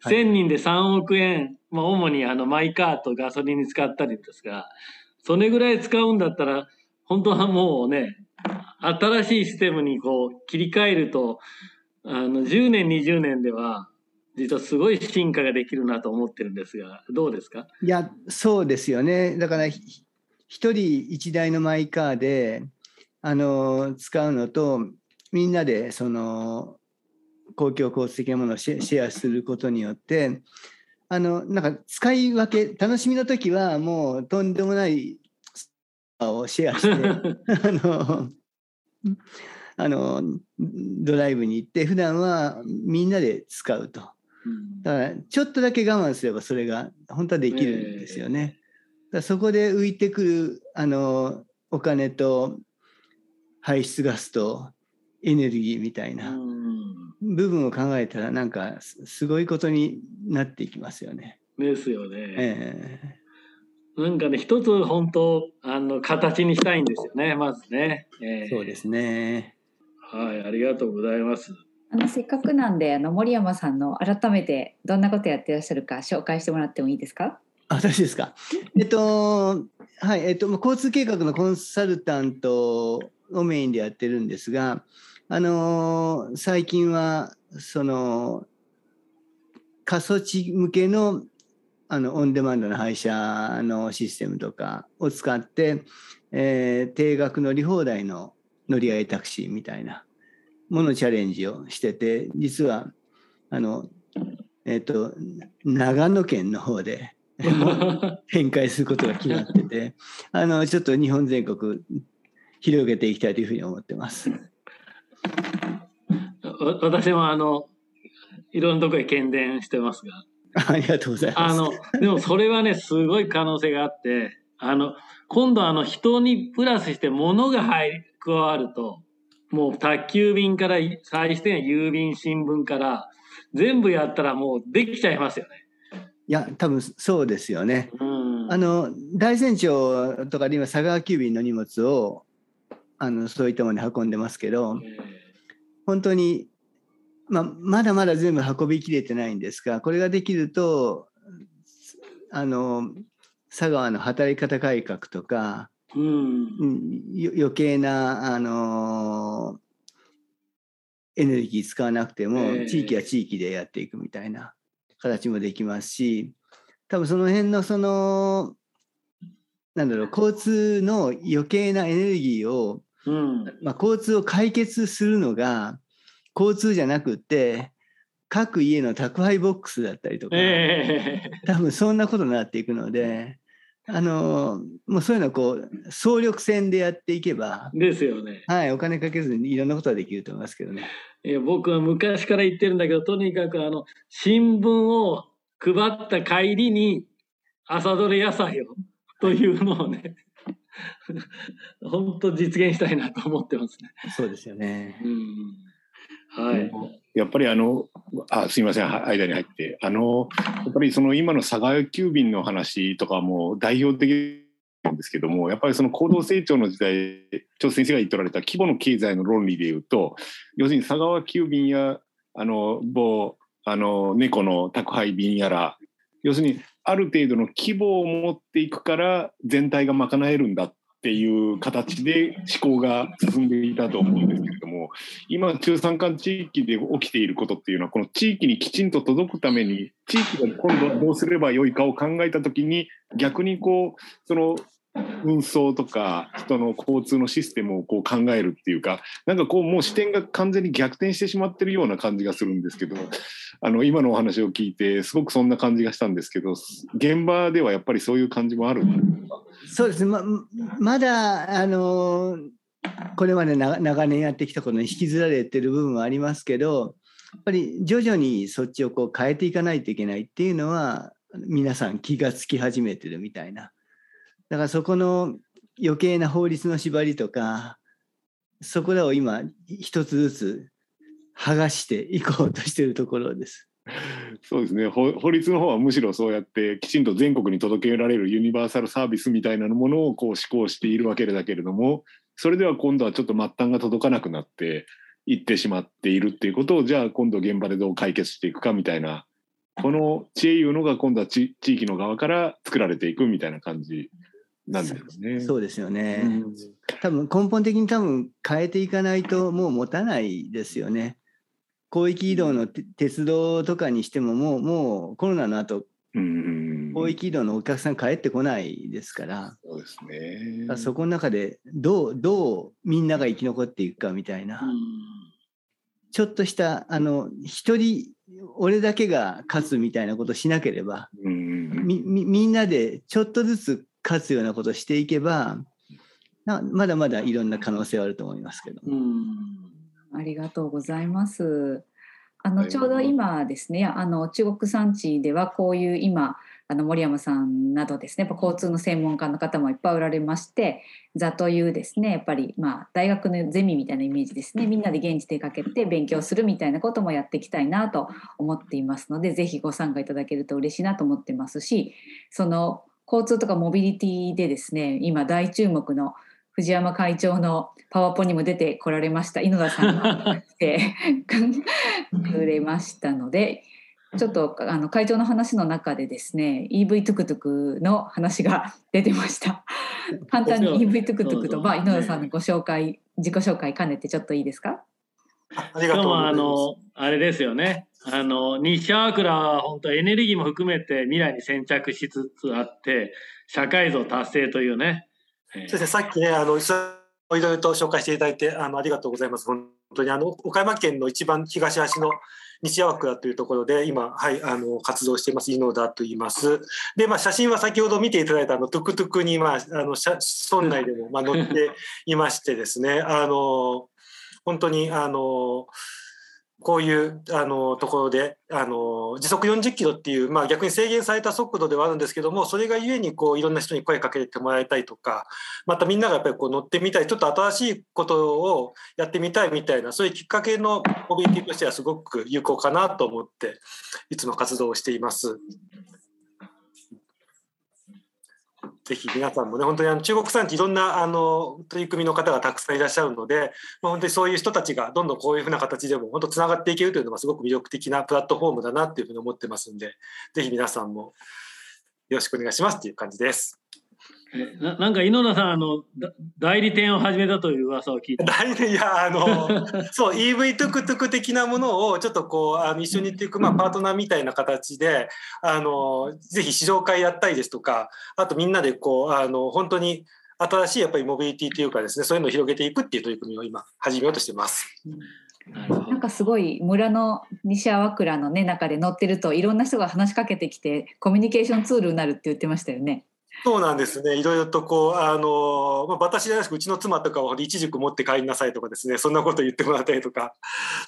Speaker 3: はい、1000人で3億円、まあ、主にあのマイカーとガソリンに使ったりですがそれぐらい使うんだったら本当はもうね新しいシステムにこう切り替えるとあの10年20年では実はすごい進化ができるなと思ってるんですがどうですか？
Speaker 5: いやそうですよね。だから一人一台のマイカーであの使うのとみんなでその公共交通的なものをシェアすることによってあのなんか使い分け楽しみの時はもうとんでもないをシェアして あのあのドライブに行って普段はみんなで使うと。だからちょっとだけ我慢すればそれが本当はできるんですよね。だそこで浮いてくるあのお金と排出ガスとエネルギーみたいな部分を考えたらなんかすすごいことになっていきますよね。
Speaker 3: ですよね。
Speaker 5: え
Speaker 3: なんかね、一つ本当、あの、形にしたいんですよね、まずね。えー
Speaker 5: えそうですね。
Speaker 3: はい、ありがとうございます。
Speaker 4: あのせっかくなんであの森山さんの改めてどんなことやってらっしゃるか紹介してもらってもいいですか？
Speaker 5: あ私ですか？えっと、はい、えっと、交通計画のコンサルタントをメインでやってるんですが、あの、最近は、その、過疎地向けの、あの、オンデマンドの配車のシステムとかを使って、えー定額乗り放題の乗り合いタクシーみたいなものチャレンジをしてて、実は、あの、えっと、長野県の方で、展開することが決まってて、あの、ちょっと日本全国広げていきたいというふうに思ってます。
Speaker 3: わ 私もあの、いろんなところへ検伝してますが、
Speaker 5: ありがとうございます。
Speaker 3: あの、でもそれはね、すごい可能性があって、あの、今度あの、人にプラスして物が入り、加わると、もう宅急便から、最低限郵便、新聞から、全部やったらもうできちゃいますよね。
Speaker 5: いや、多分そうですよね。
Speaker 3: うん。
Speaker 5: あの、大山町とかで今、佐川急便の荷物を、あの、そういったものに運んでますけど、
Speaker 3: え
Speaker 5: 本当に、まあ、まだまだ全部運びきれてないんですが、これができると、あの、佐川の働き方改革とか、
Speaker 3: ーうん。
Speaker 5: 余計な、あのエネルギー使わなくても、
Speaker 3: ええ
Speaker 5: 地域は地域でやっていくみたいな形もできますし、多分その辺のその、なんだろう、交通の余計なエネルギーを、
Speaker 3: うん。
Speaker 5: まあ、交通を解決するのが、交通じゃなくって、各家の宅配ボックスだったりとか、
Speaker 3: ええ
Speaker 5: 多分そんなことになっていくので、あのもうそういうのをこう総力戦でやっていけば、
Speaker 3: ですよね。
Speaker 5: はい、お金かけずにいろんなことはできると思いますけどね。
Speaker 3: いや僕は昔から言ってるんだけどとにかくあの新聞を配った帰りに朝どれ野菜をというのをね 本当実現したいなと思ってますね。
Speaker 5: そうですよね。
Speaker 3: うん、はい。
Speaker 2: やっぱりあの、あ、すみません、は間に入って。あの、やっぱりその今の佐川急便の話とかも代表的なんですけども、やっぱりその高度成長の時代、張先生が言っておられた規模の経済の論理でいうと、要するに佐川急便や、あの、某、あの、猫の宅配便やら、要するにある程度の規模を持っていくから全体が賄えるんだっていう形で思考が進んでいたと思うんですけれども今中山間地域で起きていることっていうのはこの地域にきちんと届くために地域が今度どうすればよいかを考えた時に逆にこうその運送とか人の交通のシステムをこう考えるっていうかなんかこうもう視点が完全に逆転してしまってるような感じがするんですけどあの今のお話を聞いてすごくそんな感じがしたんですけど現場ではやっぱりそういう感じもある
Speaker 5: そうですね。ままだ、あのこれまで長長年やってきたことに引きずられてる部分はありますけど、やっぱり徐々にそっちをこう変えていかないといけないっていうのは、皆さん気がつき始めてるみたいな。だからそこの余計な法律の縛りとか、そこらを今一つずつ剥がしていこうとしているところです。
Speaker 2: そうですね法律の方はむしろそうやってきちんと全国に届けられるユニバーサルサービスみたいなものをこう施行しているわけだけれどもそれでは今度はちょっと末端が届かなくなっていってしまっているっていうことをじゃあ今度現場でどう解決していくかみたいなこの知恵いうのが今度は地域の側から作られていくみたいな感じなんですね。
Speaker 5: そうですよね。
Speaker 2: うん
Speaker 5: 多分根本的に多分変えていかないともう持たないですよね。広域移動のて鉄道とかにしてももうもうコロナの後
Speaker 2: うん
Speaker 5: 広域移動のお客さん帰ってこないですから、
Speaker 2: そうですね。
Speaker 5: そこの中でどうどうみんなが生き残っていくかみたいな、
Speaker 3: うん
Speaker 5: ちょっとしたあの一人俺だけが勝つみたいなことしなければみみんなでちょっとずつ勝つようなことをしていけばなまだまだいろんな可能性はあると思いますけど。
Speaker 3: うん
Speaker 4: ありがとうございます。あの
Speaker 2: はい
Speaker 4: ちょうど今ですね、あの中国産地ではこういう今あの森山さんなどですねやっぱ交通の専門家の方もいっぱいおられまして座というですねやっぱりまあ大学のゼミみたいなイメージですねみんなで現地出かけて勉強するみたいなこともやっていきたいなと思っていますのでぜひご参加いただけると嬉しいなと思ってますしその交通とかモビリティでですね今大注目の藤山会長のパワポにも出てこられました井野田さんが来てくれましたのでちょっとあの会長の話の中でですね EV トゥクトゥクの話が出てました。簡単に EV トゥクトゥクと、まあ、井上さんのご紹介自己紹介兼ねてちょっといいですか？
Speaker 3: ありがとうございます。あのあれですよねあの西アークラは本当エネルギーも含めて未来に先着しつつあって社会像達成というね、
Speaker 6: 先生さっきねあのいろいろと紹介していただいてあのありがとうございます。本当にあの岡山県の一番東端の西山倉というところで今、はい、あの活動しています。井野田と言います。で、まあ、写真は先ほど見ていただいたあのトゥクトゥクに、まあ、あの村内でも、まあ、乗っていましてですね。あの本当にあのこういうあのところであの時速40キロっていう、まあ、逆に制限された速度ではあるんですけどもそれがゆえにこういろんな人に声かけてもらいたいとかまたみんながやっぱりこう乗ってみたいちょっと新しいことをやってみたいみたいなそういうきっかけのモビリティとしてはすごく有効かなと思っていつも活動をしています。ぜひ皆さんもね、本当にあの中国産地いろんなあの取り組みの方がたくさんいらっしゃるので、まあ、本当にそういう人たちがどんどんこういうふうな形でも本当つながっていけるというのはすごく魅力的なプラットフォームだなというふうに思ってますんで、ぜひ皆さんもよろしくお願いしますという感じです。
Speaker 3: ななんか井野田さんあの代理店を始めたという噂を聞いて
Speaker 6: 代理いやあの そう EV トゥクトゥク的なものをちょっとこうあの一緒にっていく、まあ、パートナーみたいな形であのぜひ試乗会やったりですとかあとみんなでこうあの本当に新しいやっぱりモビリティというかですねそういうのを広げていくっていう取り組みを今始めようとしてます。
Speaker 4: なんかすごい村の西粟倉のね中で乗ってるといろんな人が話しかけてきてコミュニケーションツールになるって言ってましたよね。
Speaker 6: そうなんですね。いろいろとこう、あの、まあ、私じゃなくうちの妻とかは、一軸持って帰りなさいとかですね、そんなこと言ってもらったりとか、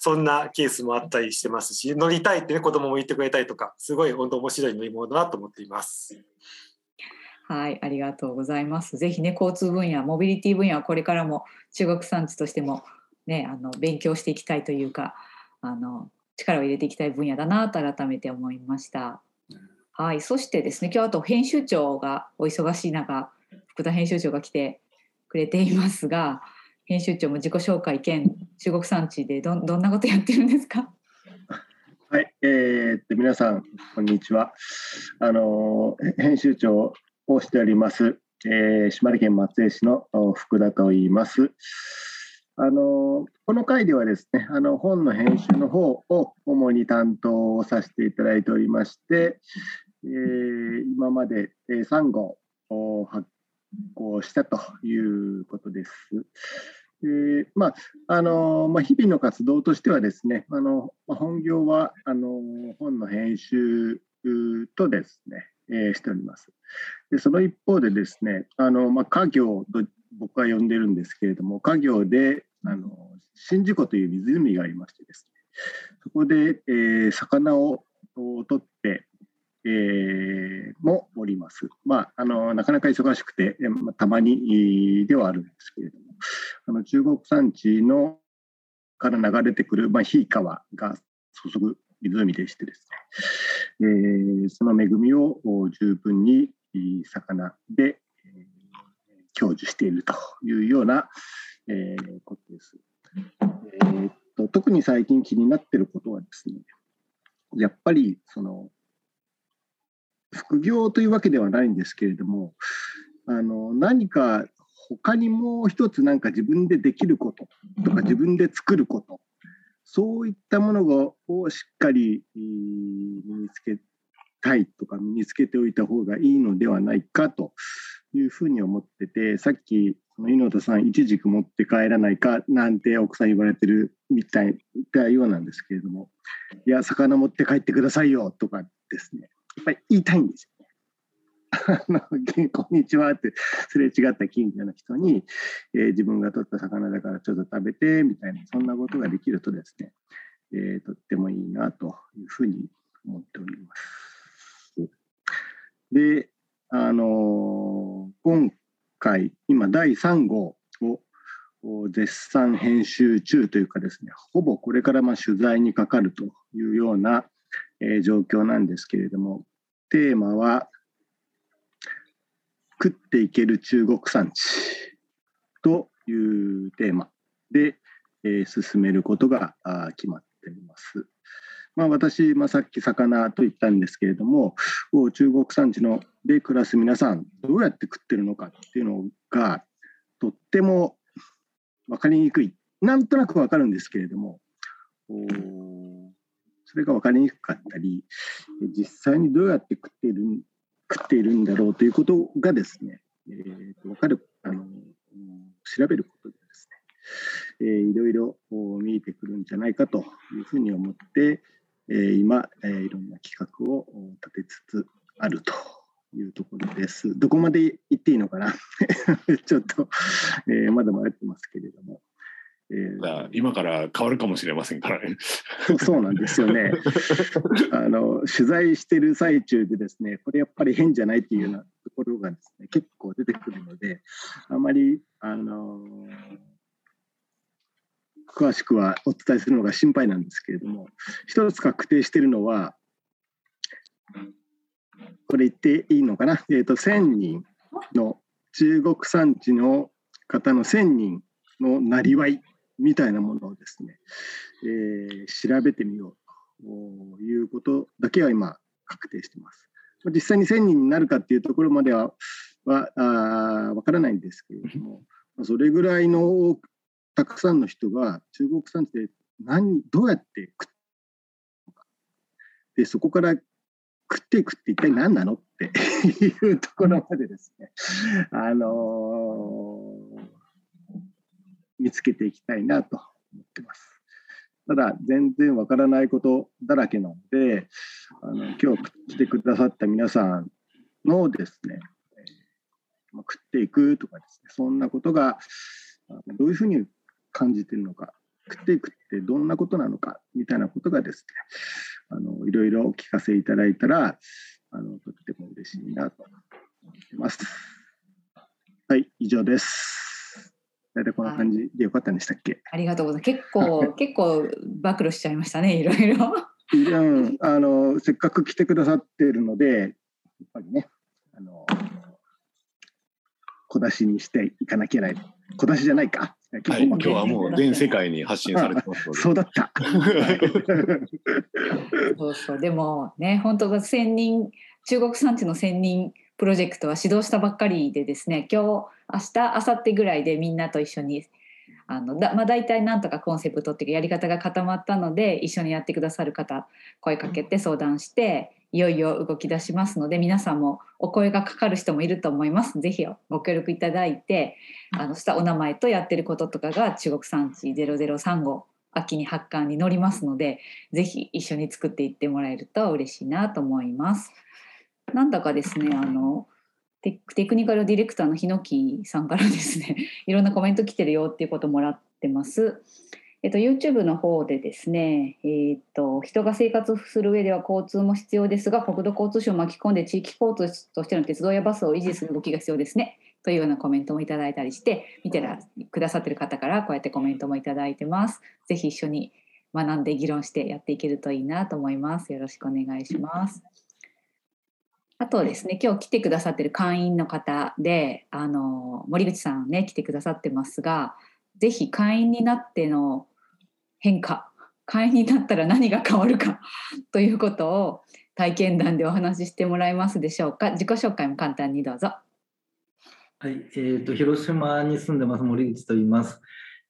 Speaker 6: そんなケースもあったりしてますし、乗りたいってね、子供も言ってくれたりとか、すごい本当面白い乗り物だなと思っています。
Speaker 4: はい、ありがとうございます。ぜひね、交通分野、モビリティ分野はこれからも中国産地としてもね、あの勉強していきたいというか、あの力を入れていきたい分野だなと改めて思いました。はい、そしてですね今日あと編集長がお忙しい中福田編集長が来てくれていますが 編集長も自己紹介兼中国産地でどどんなことやってるんですか？
Speaker 7: はい、えー、っと皆さんこんにちはあの編集長をしております、えー、島根県松江市の福田と言います。あのこの回ではですねあの本の編集の方を主に担当をさせていただいておりまして、えー、今まで3号発行したということです。えーまああのまあ、日々の活動としてはですねあの、まあ、本業はあの本の編集とですね、えー、しております。でその一方でですねあの、まあ、家業と僕は呼んでるんですけれども家業であの宍道湖という湖がありましてですねそこで、えー、魚を取ってえー、もおります。まあ、あのなかなか忙しくて、まあ、たまにではあるんですけれども、あの中国山地のから流れてくる、まあ、ひい川が注ぐ湖でしてですね、えー、その恵みを十分に魚で、えー、享受しているというような、えー、ことです。えー、っと特に最近気になっていることはですね、やっぱりその副業というわけではないんですけれどもあの何か他にもう一つ何か自分でできることとか自分で作ることそういったものをしっかり身につけたいとか身につけておいた方がいいのではないかというふうに思っててさっき井野田さん一軸持って帰らないかなんて奥さん言われてるみたいなようなんですけれどもいや魚持って帰ってくださいよとかですねっぱり言いたいんですよね。こんにちはってすれ違った近所の人に、えー、自分が取った魚だからちょっと食べてみたいなそんなことができるとですね、えー、とってもいいなというふうに思っております。で、あの今回、今、第3号を絶賛編集中というかですね、ほぼこれからま取材にかかるというような、え、状況なんですけれども、テーマは、食っていける中国産地というテーマで、え、進めることが決まっています。まあ、私、まあ、さっき魚と言ったんですけれども中国産地ので暮らす皆さんどうやって食ってるのかっていうのがとっても分かりにくいなんとなく分かるんですけれどもそれが分かりにくかったり実際にどうやって食っている食っているんだろうということがですね、えー、と分かるあの調べることでですね、えー、いろいろ見えてくるんじゃないかというふうに思って、えー、今、えー、いろんな企画を立てつつあるというところです。どこまで言っていいのかな ちょっと、えー、まだ迷ってますけれども。
Speaker 2: えー、今から変わるかもしれませんからね。
Speaker 7: そうなんですよね。あの取材してる最中でですね、これやっぱり変じゃないっていうようなところがですね、結構出てくるので、あまりあの詳しくはお伝えするのが心配なんですけれども、一つ確定しているのは、これ言っていいのかな、えーと、1000人の中国産地の方の1000人のなりわいみたいなものをですね、えー、調べてみようということだけは今確定しています。実際に1000人になるかっていうところまでははあ分からないんですけれども、それぐらいのたくさんの人が中国産地で何どうやって食っでそこから食っていくって一体何なのっていうところまでですね、あのー、見つけていきたいなと思ってます。ただ、全然わからないことだらけなので、あの今日来てくださった皆さんのですね、食っていくとかですね、そんなことがどういうふうに感じてるのか、食っていくってどんなことなのかみたいなことがですね、あのいろいろお聞かせいただいたらあのとっても嬉しいなと思ってます。はい、以上です。大体こんな感じでよかったんでしたっけ？
Speaker 4: ありがとうございます。結構 結構暴露しちゃいましたね、いろいろ。
Speaker 7: うん、あのせっかく来てくださっているので、やっぱりね、あの小出しにしていかなきゃいけない。小出しじゃないか。
Speaker 2: はい、今日はもう全世界に発信されてますの
Speaker 7: で。そうだった。
Speaker 4: そうそう、でもね、本当が千人、中国産地の千人プロジェクトは始動したばっかりでですね、今日、明日、明後日ぐらいでみんなと一緒に。あのだまあ、大体なんとかコンセプトっていうかやり方が固まったので一緒にやってくださる方声かけて相談していよいよ動き出しますので皆さんもお声がかかる人もいると思います。ぜひご協力いただいてあのしたお名前とやってることとかが中国産地0035秋に発刊に乗りますのでぜひ一緒に作っていってもらえると嬉しいなと思います。なんだかですねあのテクニカルディレクターの日野木さんからですね いろんなコメント来てるよっていうこともらってます。えっと、YouTube の方でですね、えっと、人が生活する上では交通も必要ですが、国土交通省を巻き込んで地域交通としての鉄道やバスを維持する動きが必要ですね。というようなコメントもいただいたりして、見てくださってる方からこうやってコメントもいただいてます。ぜひ一緒に学んで議論してやっていけるといいなと思います。よろしくお願いします。あとですね、今日来てくださってる会員の方で、あの森口さんね来てくださってますが、ぜひ会員になっての変化会員になったら何が変わるか ということを体験談でお話ししてもらえますでしょうか自己紹介も簡単にどうぞ
Speaker 8: はい、えーと、広島に住んでます森口と言います。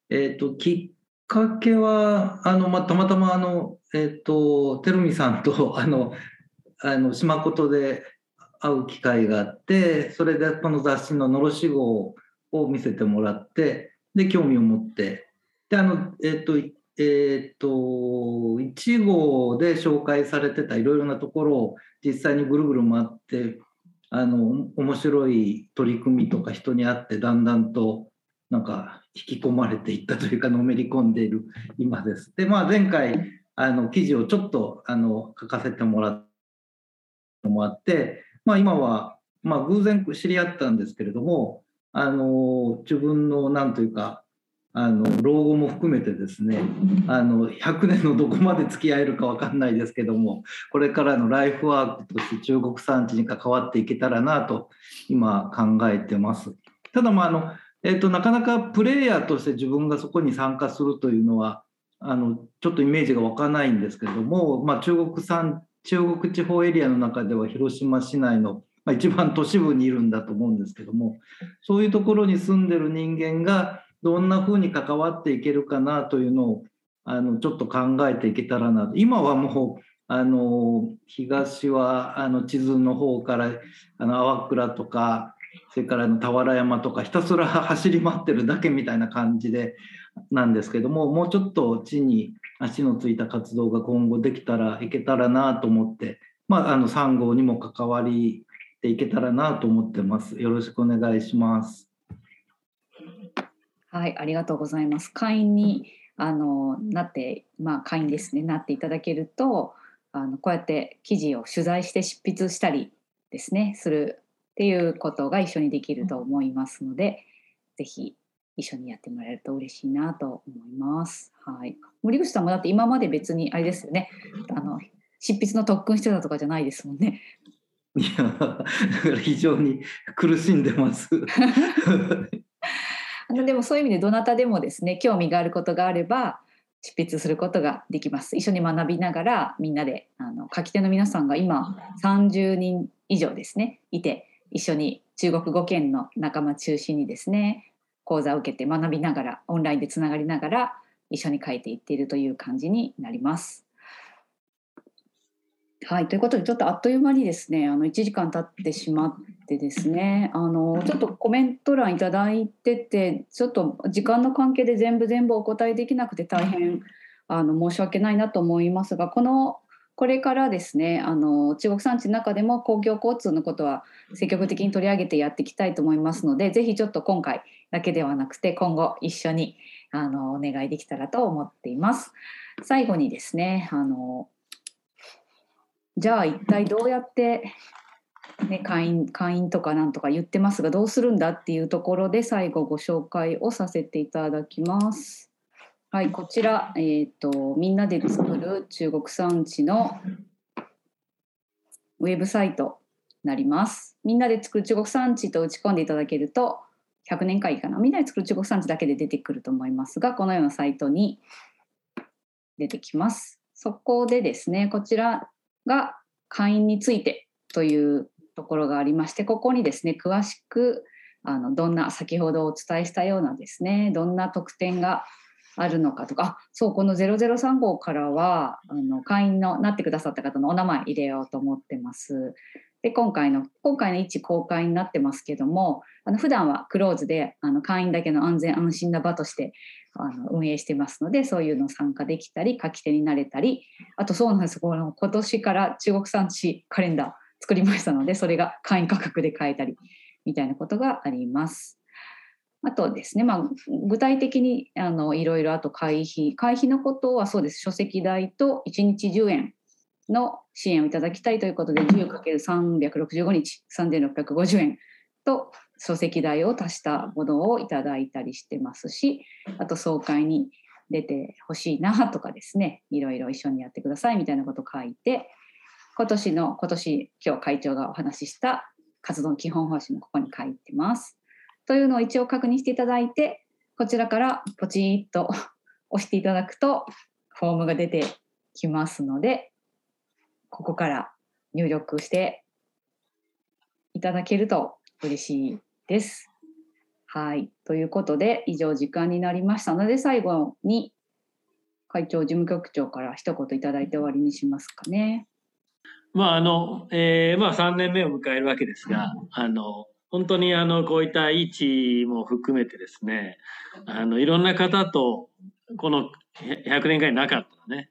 Speaker 8: えーと、きっかけはあの、まあ、たまたまあの、えーと、照美さんとあのあの島ことで会う機会があってそれでこの雑誌の「のろし号」を見せてもらってで興味を持ってであの、えー、とえっ、と1号で紹介されてたいろいろなところを実際にぐるぐる回ってあの面白い取り組みとか人に会ってだんだんとなんか引き込まれていったというかのめり込んでいる今です。でまあ前回あの記事をちょっとあの書かせてもらったのもあってまあ、今は、まあ、偶然知り合ったんですけれどもあの自分のなんというかあの老後も含めてですねあの100年のどこまで付き合えるか分かんないですけどもこれからのライフワークとして中国産地に関わっていけたらなと今考えてます。ただまああのえーと、なかなかプレイヤーとして自分がそこに参加するというのはあのちょっとイメージが湧かないんですけれども、まあ、中国産中国地方エリアの中では広島市内の、まあ、一番都市部にいるんだと思うんですけどもそういうところに住んでる人間がどんなふうに関わっていけるかなというのをあのちょっと考えていけたらなと。今はもうあの東はあの地図の方からあの淡倉とかそれからの俵山とかひたすら走り回ってるだけみたいな感じでなんですけどももうちょっと地に足のついた活動が今後できたらいけたらなと思って、まあ、あの3号にも関わりていけたらなと思ってます。よろしくお願いします。
Speaker 4: はい、ありがとうございます。会員にあのなって、まあ、会員ですねなっていただけるとあのこうやって記事を取材して執筆したりですねするっていうことが一緒にできると思いますので、ぜひ一緒にやってもらえると嬉しいなと思います。はい。森口さんもだって今まで別にあれですよね。あの執筆の特訓してたとかじゃないですもんね。
Speaker 8: いや、だから非常に苦しんでます。
Speaker 4: あのでもそういう意味でどなたでもですね、興味があることがあれば執筆することができます。一緒に学びながらみんなであの書き手の皆さんが今30人以上ですねいて一緒に中国語圏の仲間中心にですね講座を受けて学びながらオンラインでつながりながら一緒に書いていっているという感じになります。はい、ということでちょっとあっという間にですねあの1時間経ってしまってですねあのちょっとコメント欄頂いててちょっと時間の関係で全部全部お答えできなくて大変あの申し訳ないなと思いますがこのこれからですねあの中国産地の中でも公共交通のことは積極的に取り上げてやっていきたいと思いますのでぜひちょっと今回だけではなくて今後一緒にあのお願いできたらと思っています。最後にですねあのじゃあ一体どうやってね、会員会員とかなんとか言ってますがどうするんだっていうところで最後ご紹介をさせていただきます。はい、こちら、えーと、みんなで作る中国産地のウェブサイトになります。みんなで作る中国産地と打ち込んでいただけると100年会かな？みんなで作る中国産地だけで出てくると思いますがこのようなサイトに出てきます。そこでですねこちらが会員についてというところがありましてここにですね詳しくあのどんな先ほどお伝えしたようなですねどんな特典があるのかとかあそうこの003号からはあの会員のなってくださった方のお名前入れようと思ってます。で今回の今回の一公開になってますけどもあの普段はクローズであの会員だけの安全安心な場としてあの運営してますのでそういうの参加できたり書き手になれたりあとそうなんですこの今年から中国産地カレンダー作りましたのでそれが会員価格で買えたりみたいなことがあります。あとですね、まあ、具体的にあのいろいろあと会費、会費のことはそうです、書籍代と1日10円の支援をいただきたいということで、10×365 日、3650円と書籍代を足したものをいただいたりしてますし、あと総会に出てほしいなとかですね、いろいろ一緒にやってくださいみたいなことを書いて、今年の、今年、今日会長がお話しした活動の基本方針もここに書いてます。というのを一応確認していただいて、こちらからポチッと 押していただくと、フォームが出てきますので、ここから入力していただけると嬉しいです。はい。ということで、以上時間になりましたので、最後に会長、事務局長から一言いただいて終わりにしますかね。
Speaker 3: まあ、あの、えー、まあ、3年目を迎えるわけですが、あの、本当にあの、こういった位置も含めてですね、あの、いろんな方と、この100年間なかったね、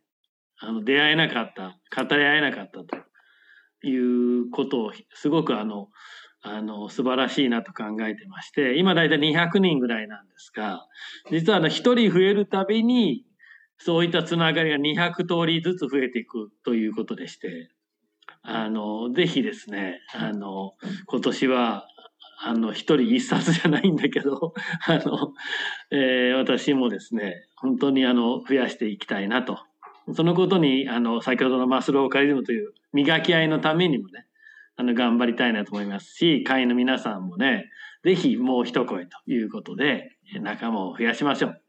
Speaker 3: あの、出会えなかった、語り合えなかったということを、すごくあの、あの、素晴らしいなと考えてまして、今だいたい200人ぐらいなんですが、実はあの、1人増えるたびに、そういったつながりが200通りずつ増えていくということでして、あの、ぜひですね、あの、今年は、あの、一人一冊じゃないんだけど、あの、えー、私もですね、本当にあの、増やしていきたいなと。そのことに、あの、先ほどのマスローカリズムという磨き合いのためにもね、あの、頑張りたいなと思いますし、会員の皆さんもね、ぜひもう一声ということで、仲間を増やしましょう。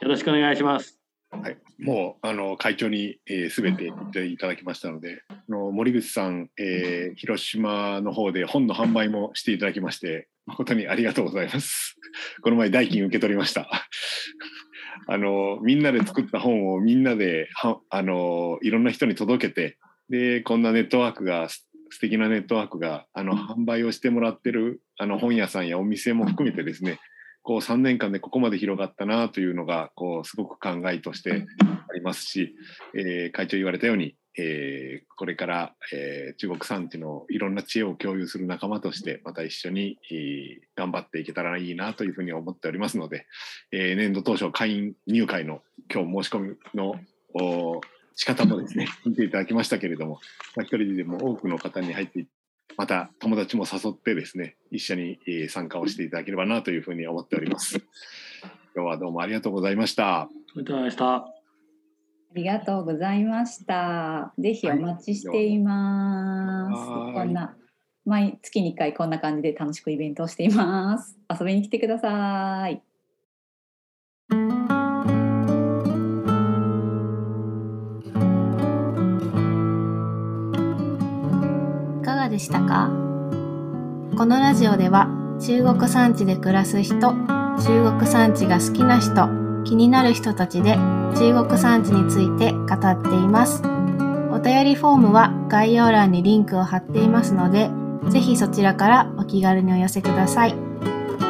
Speaker 3: よろしくお願いします。
Speaker 2: はい、もうあの会長にすべ、えー、て言っていただきましたので、あの森口さん、えー、広島の方で本の販売もしていただきまして、誠にありがとうございます。この前代金受け取りました。あのみんなで作った本をみんなではあのいろんな人に届けて、でこんなネットワークが素敵なネットワークがあの販売をしてもらってるあの本屋さんやお店も含めてですね、こう3年間でここまで広がったなというのがこうすごく考えとしてありますし、えー、会長言われたように、えー、これから、えー、中国産地のいろんな知恵を共有する仲間としてまた一緒に、えー、頑張っていけたらいいなというふうに思っておりますので、えー、年度当初会員入会の今日申し込みの仕方もですね見ていただきましたけれども、まあ、一人でも多くの方に入ってまた友達も誘ってですね、一緒に参加をしていただければなというふうに思っております。今日はどうもありがとうございました。
Speaker 3: ありがとうございました。あ
Speaker 4: りがとうございました。ぜひお待ちしています。はい、こんな毎月に1回こんな感じで楽しくイベントをしています。遊びに来てください。
Speaker 1: でしたか？このラジオでは中国産地で暮らす人、中国産地が好きな人、気になる人たちで中国産地について語っています。お便りフォームは概要欄にリンクを貼っていますので、ぜひそちらからお気軽にお寄せください。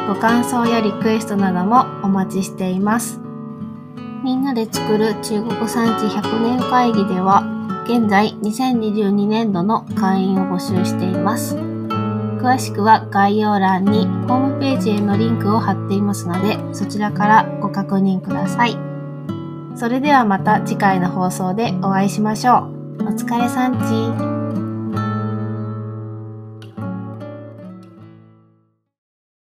Speaker 1: ご感想やリクエストなどもお待ちしています。みんなで作る中国産地100年会議では、現在2022年度の会員を募集しています。詳しくは概要欄にホームページへのリンクを貼っていますので、そちらからご確認ください。それではまた次回の放送でお会いしましょう。お疲れさんち。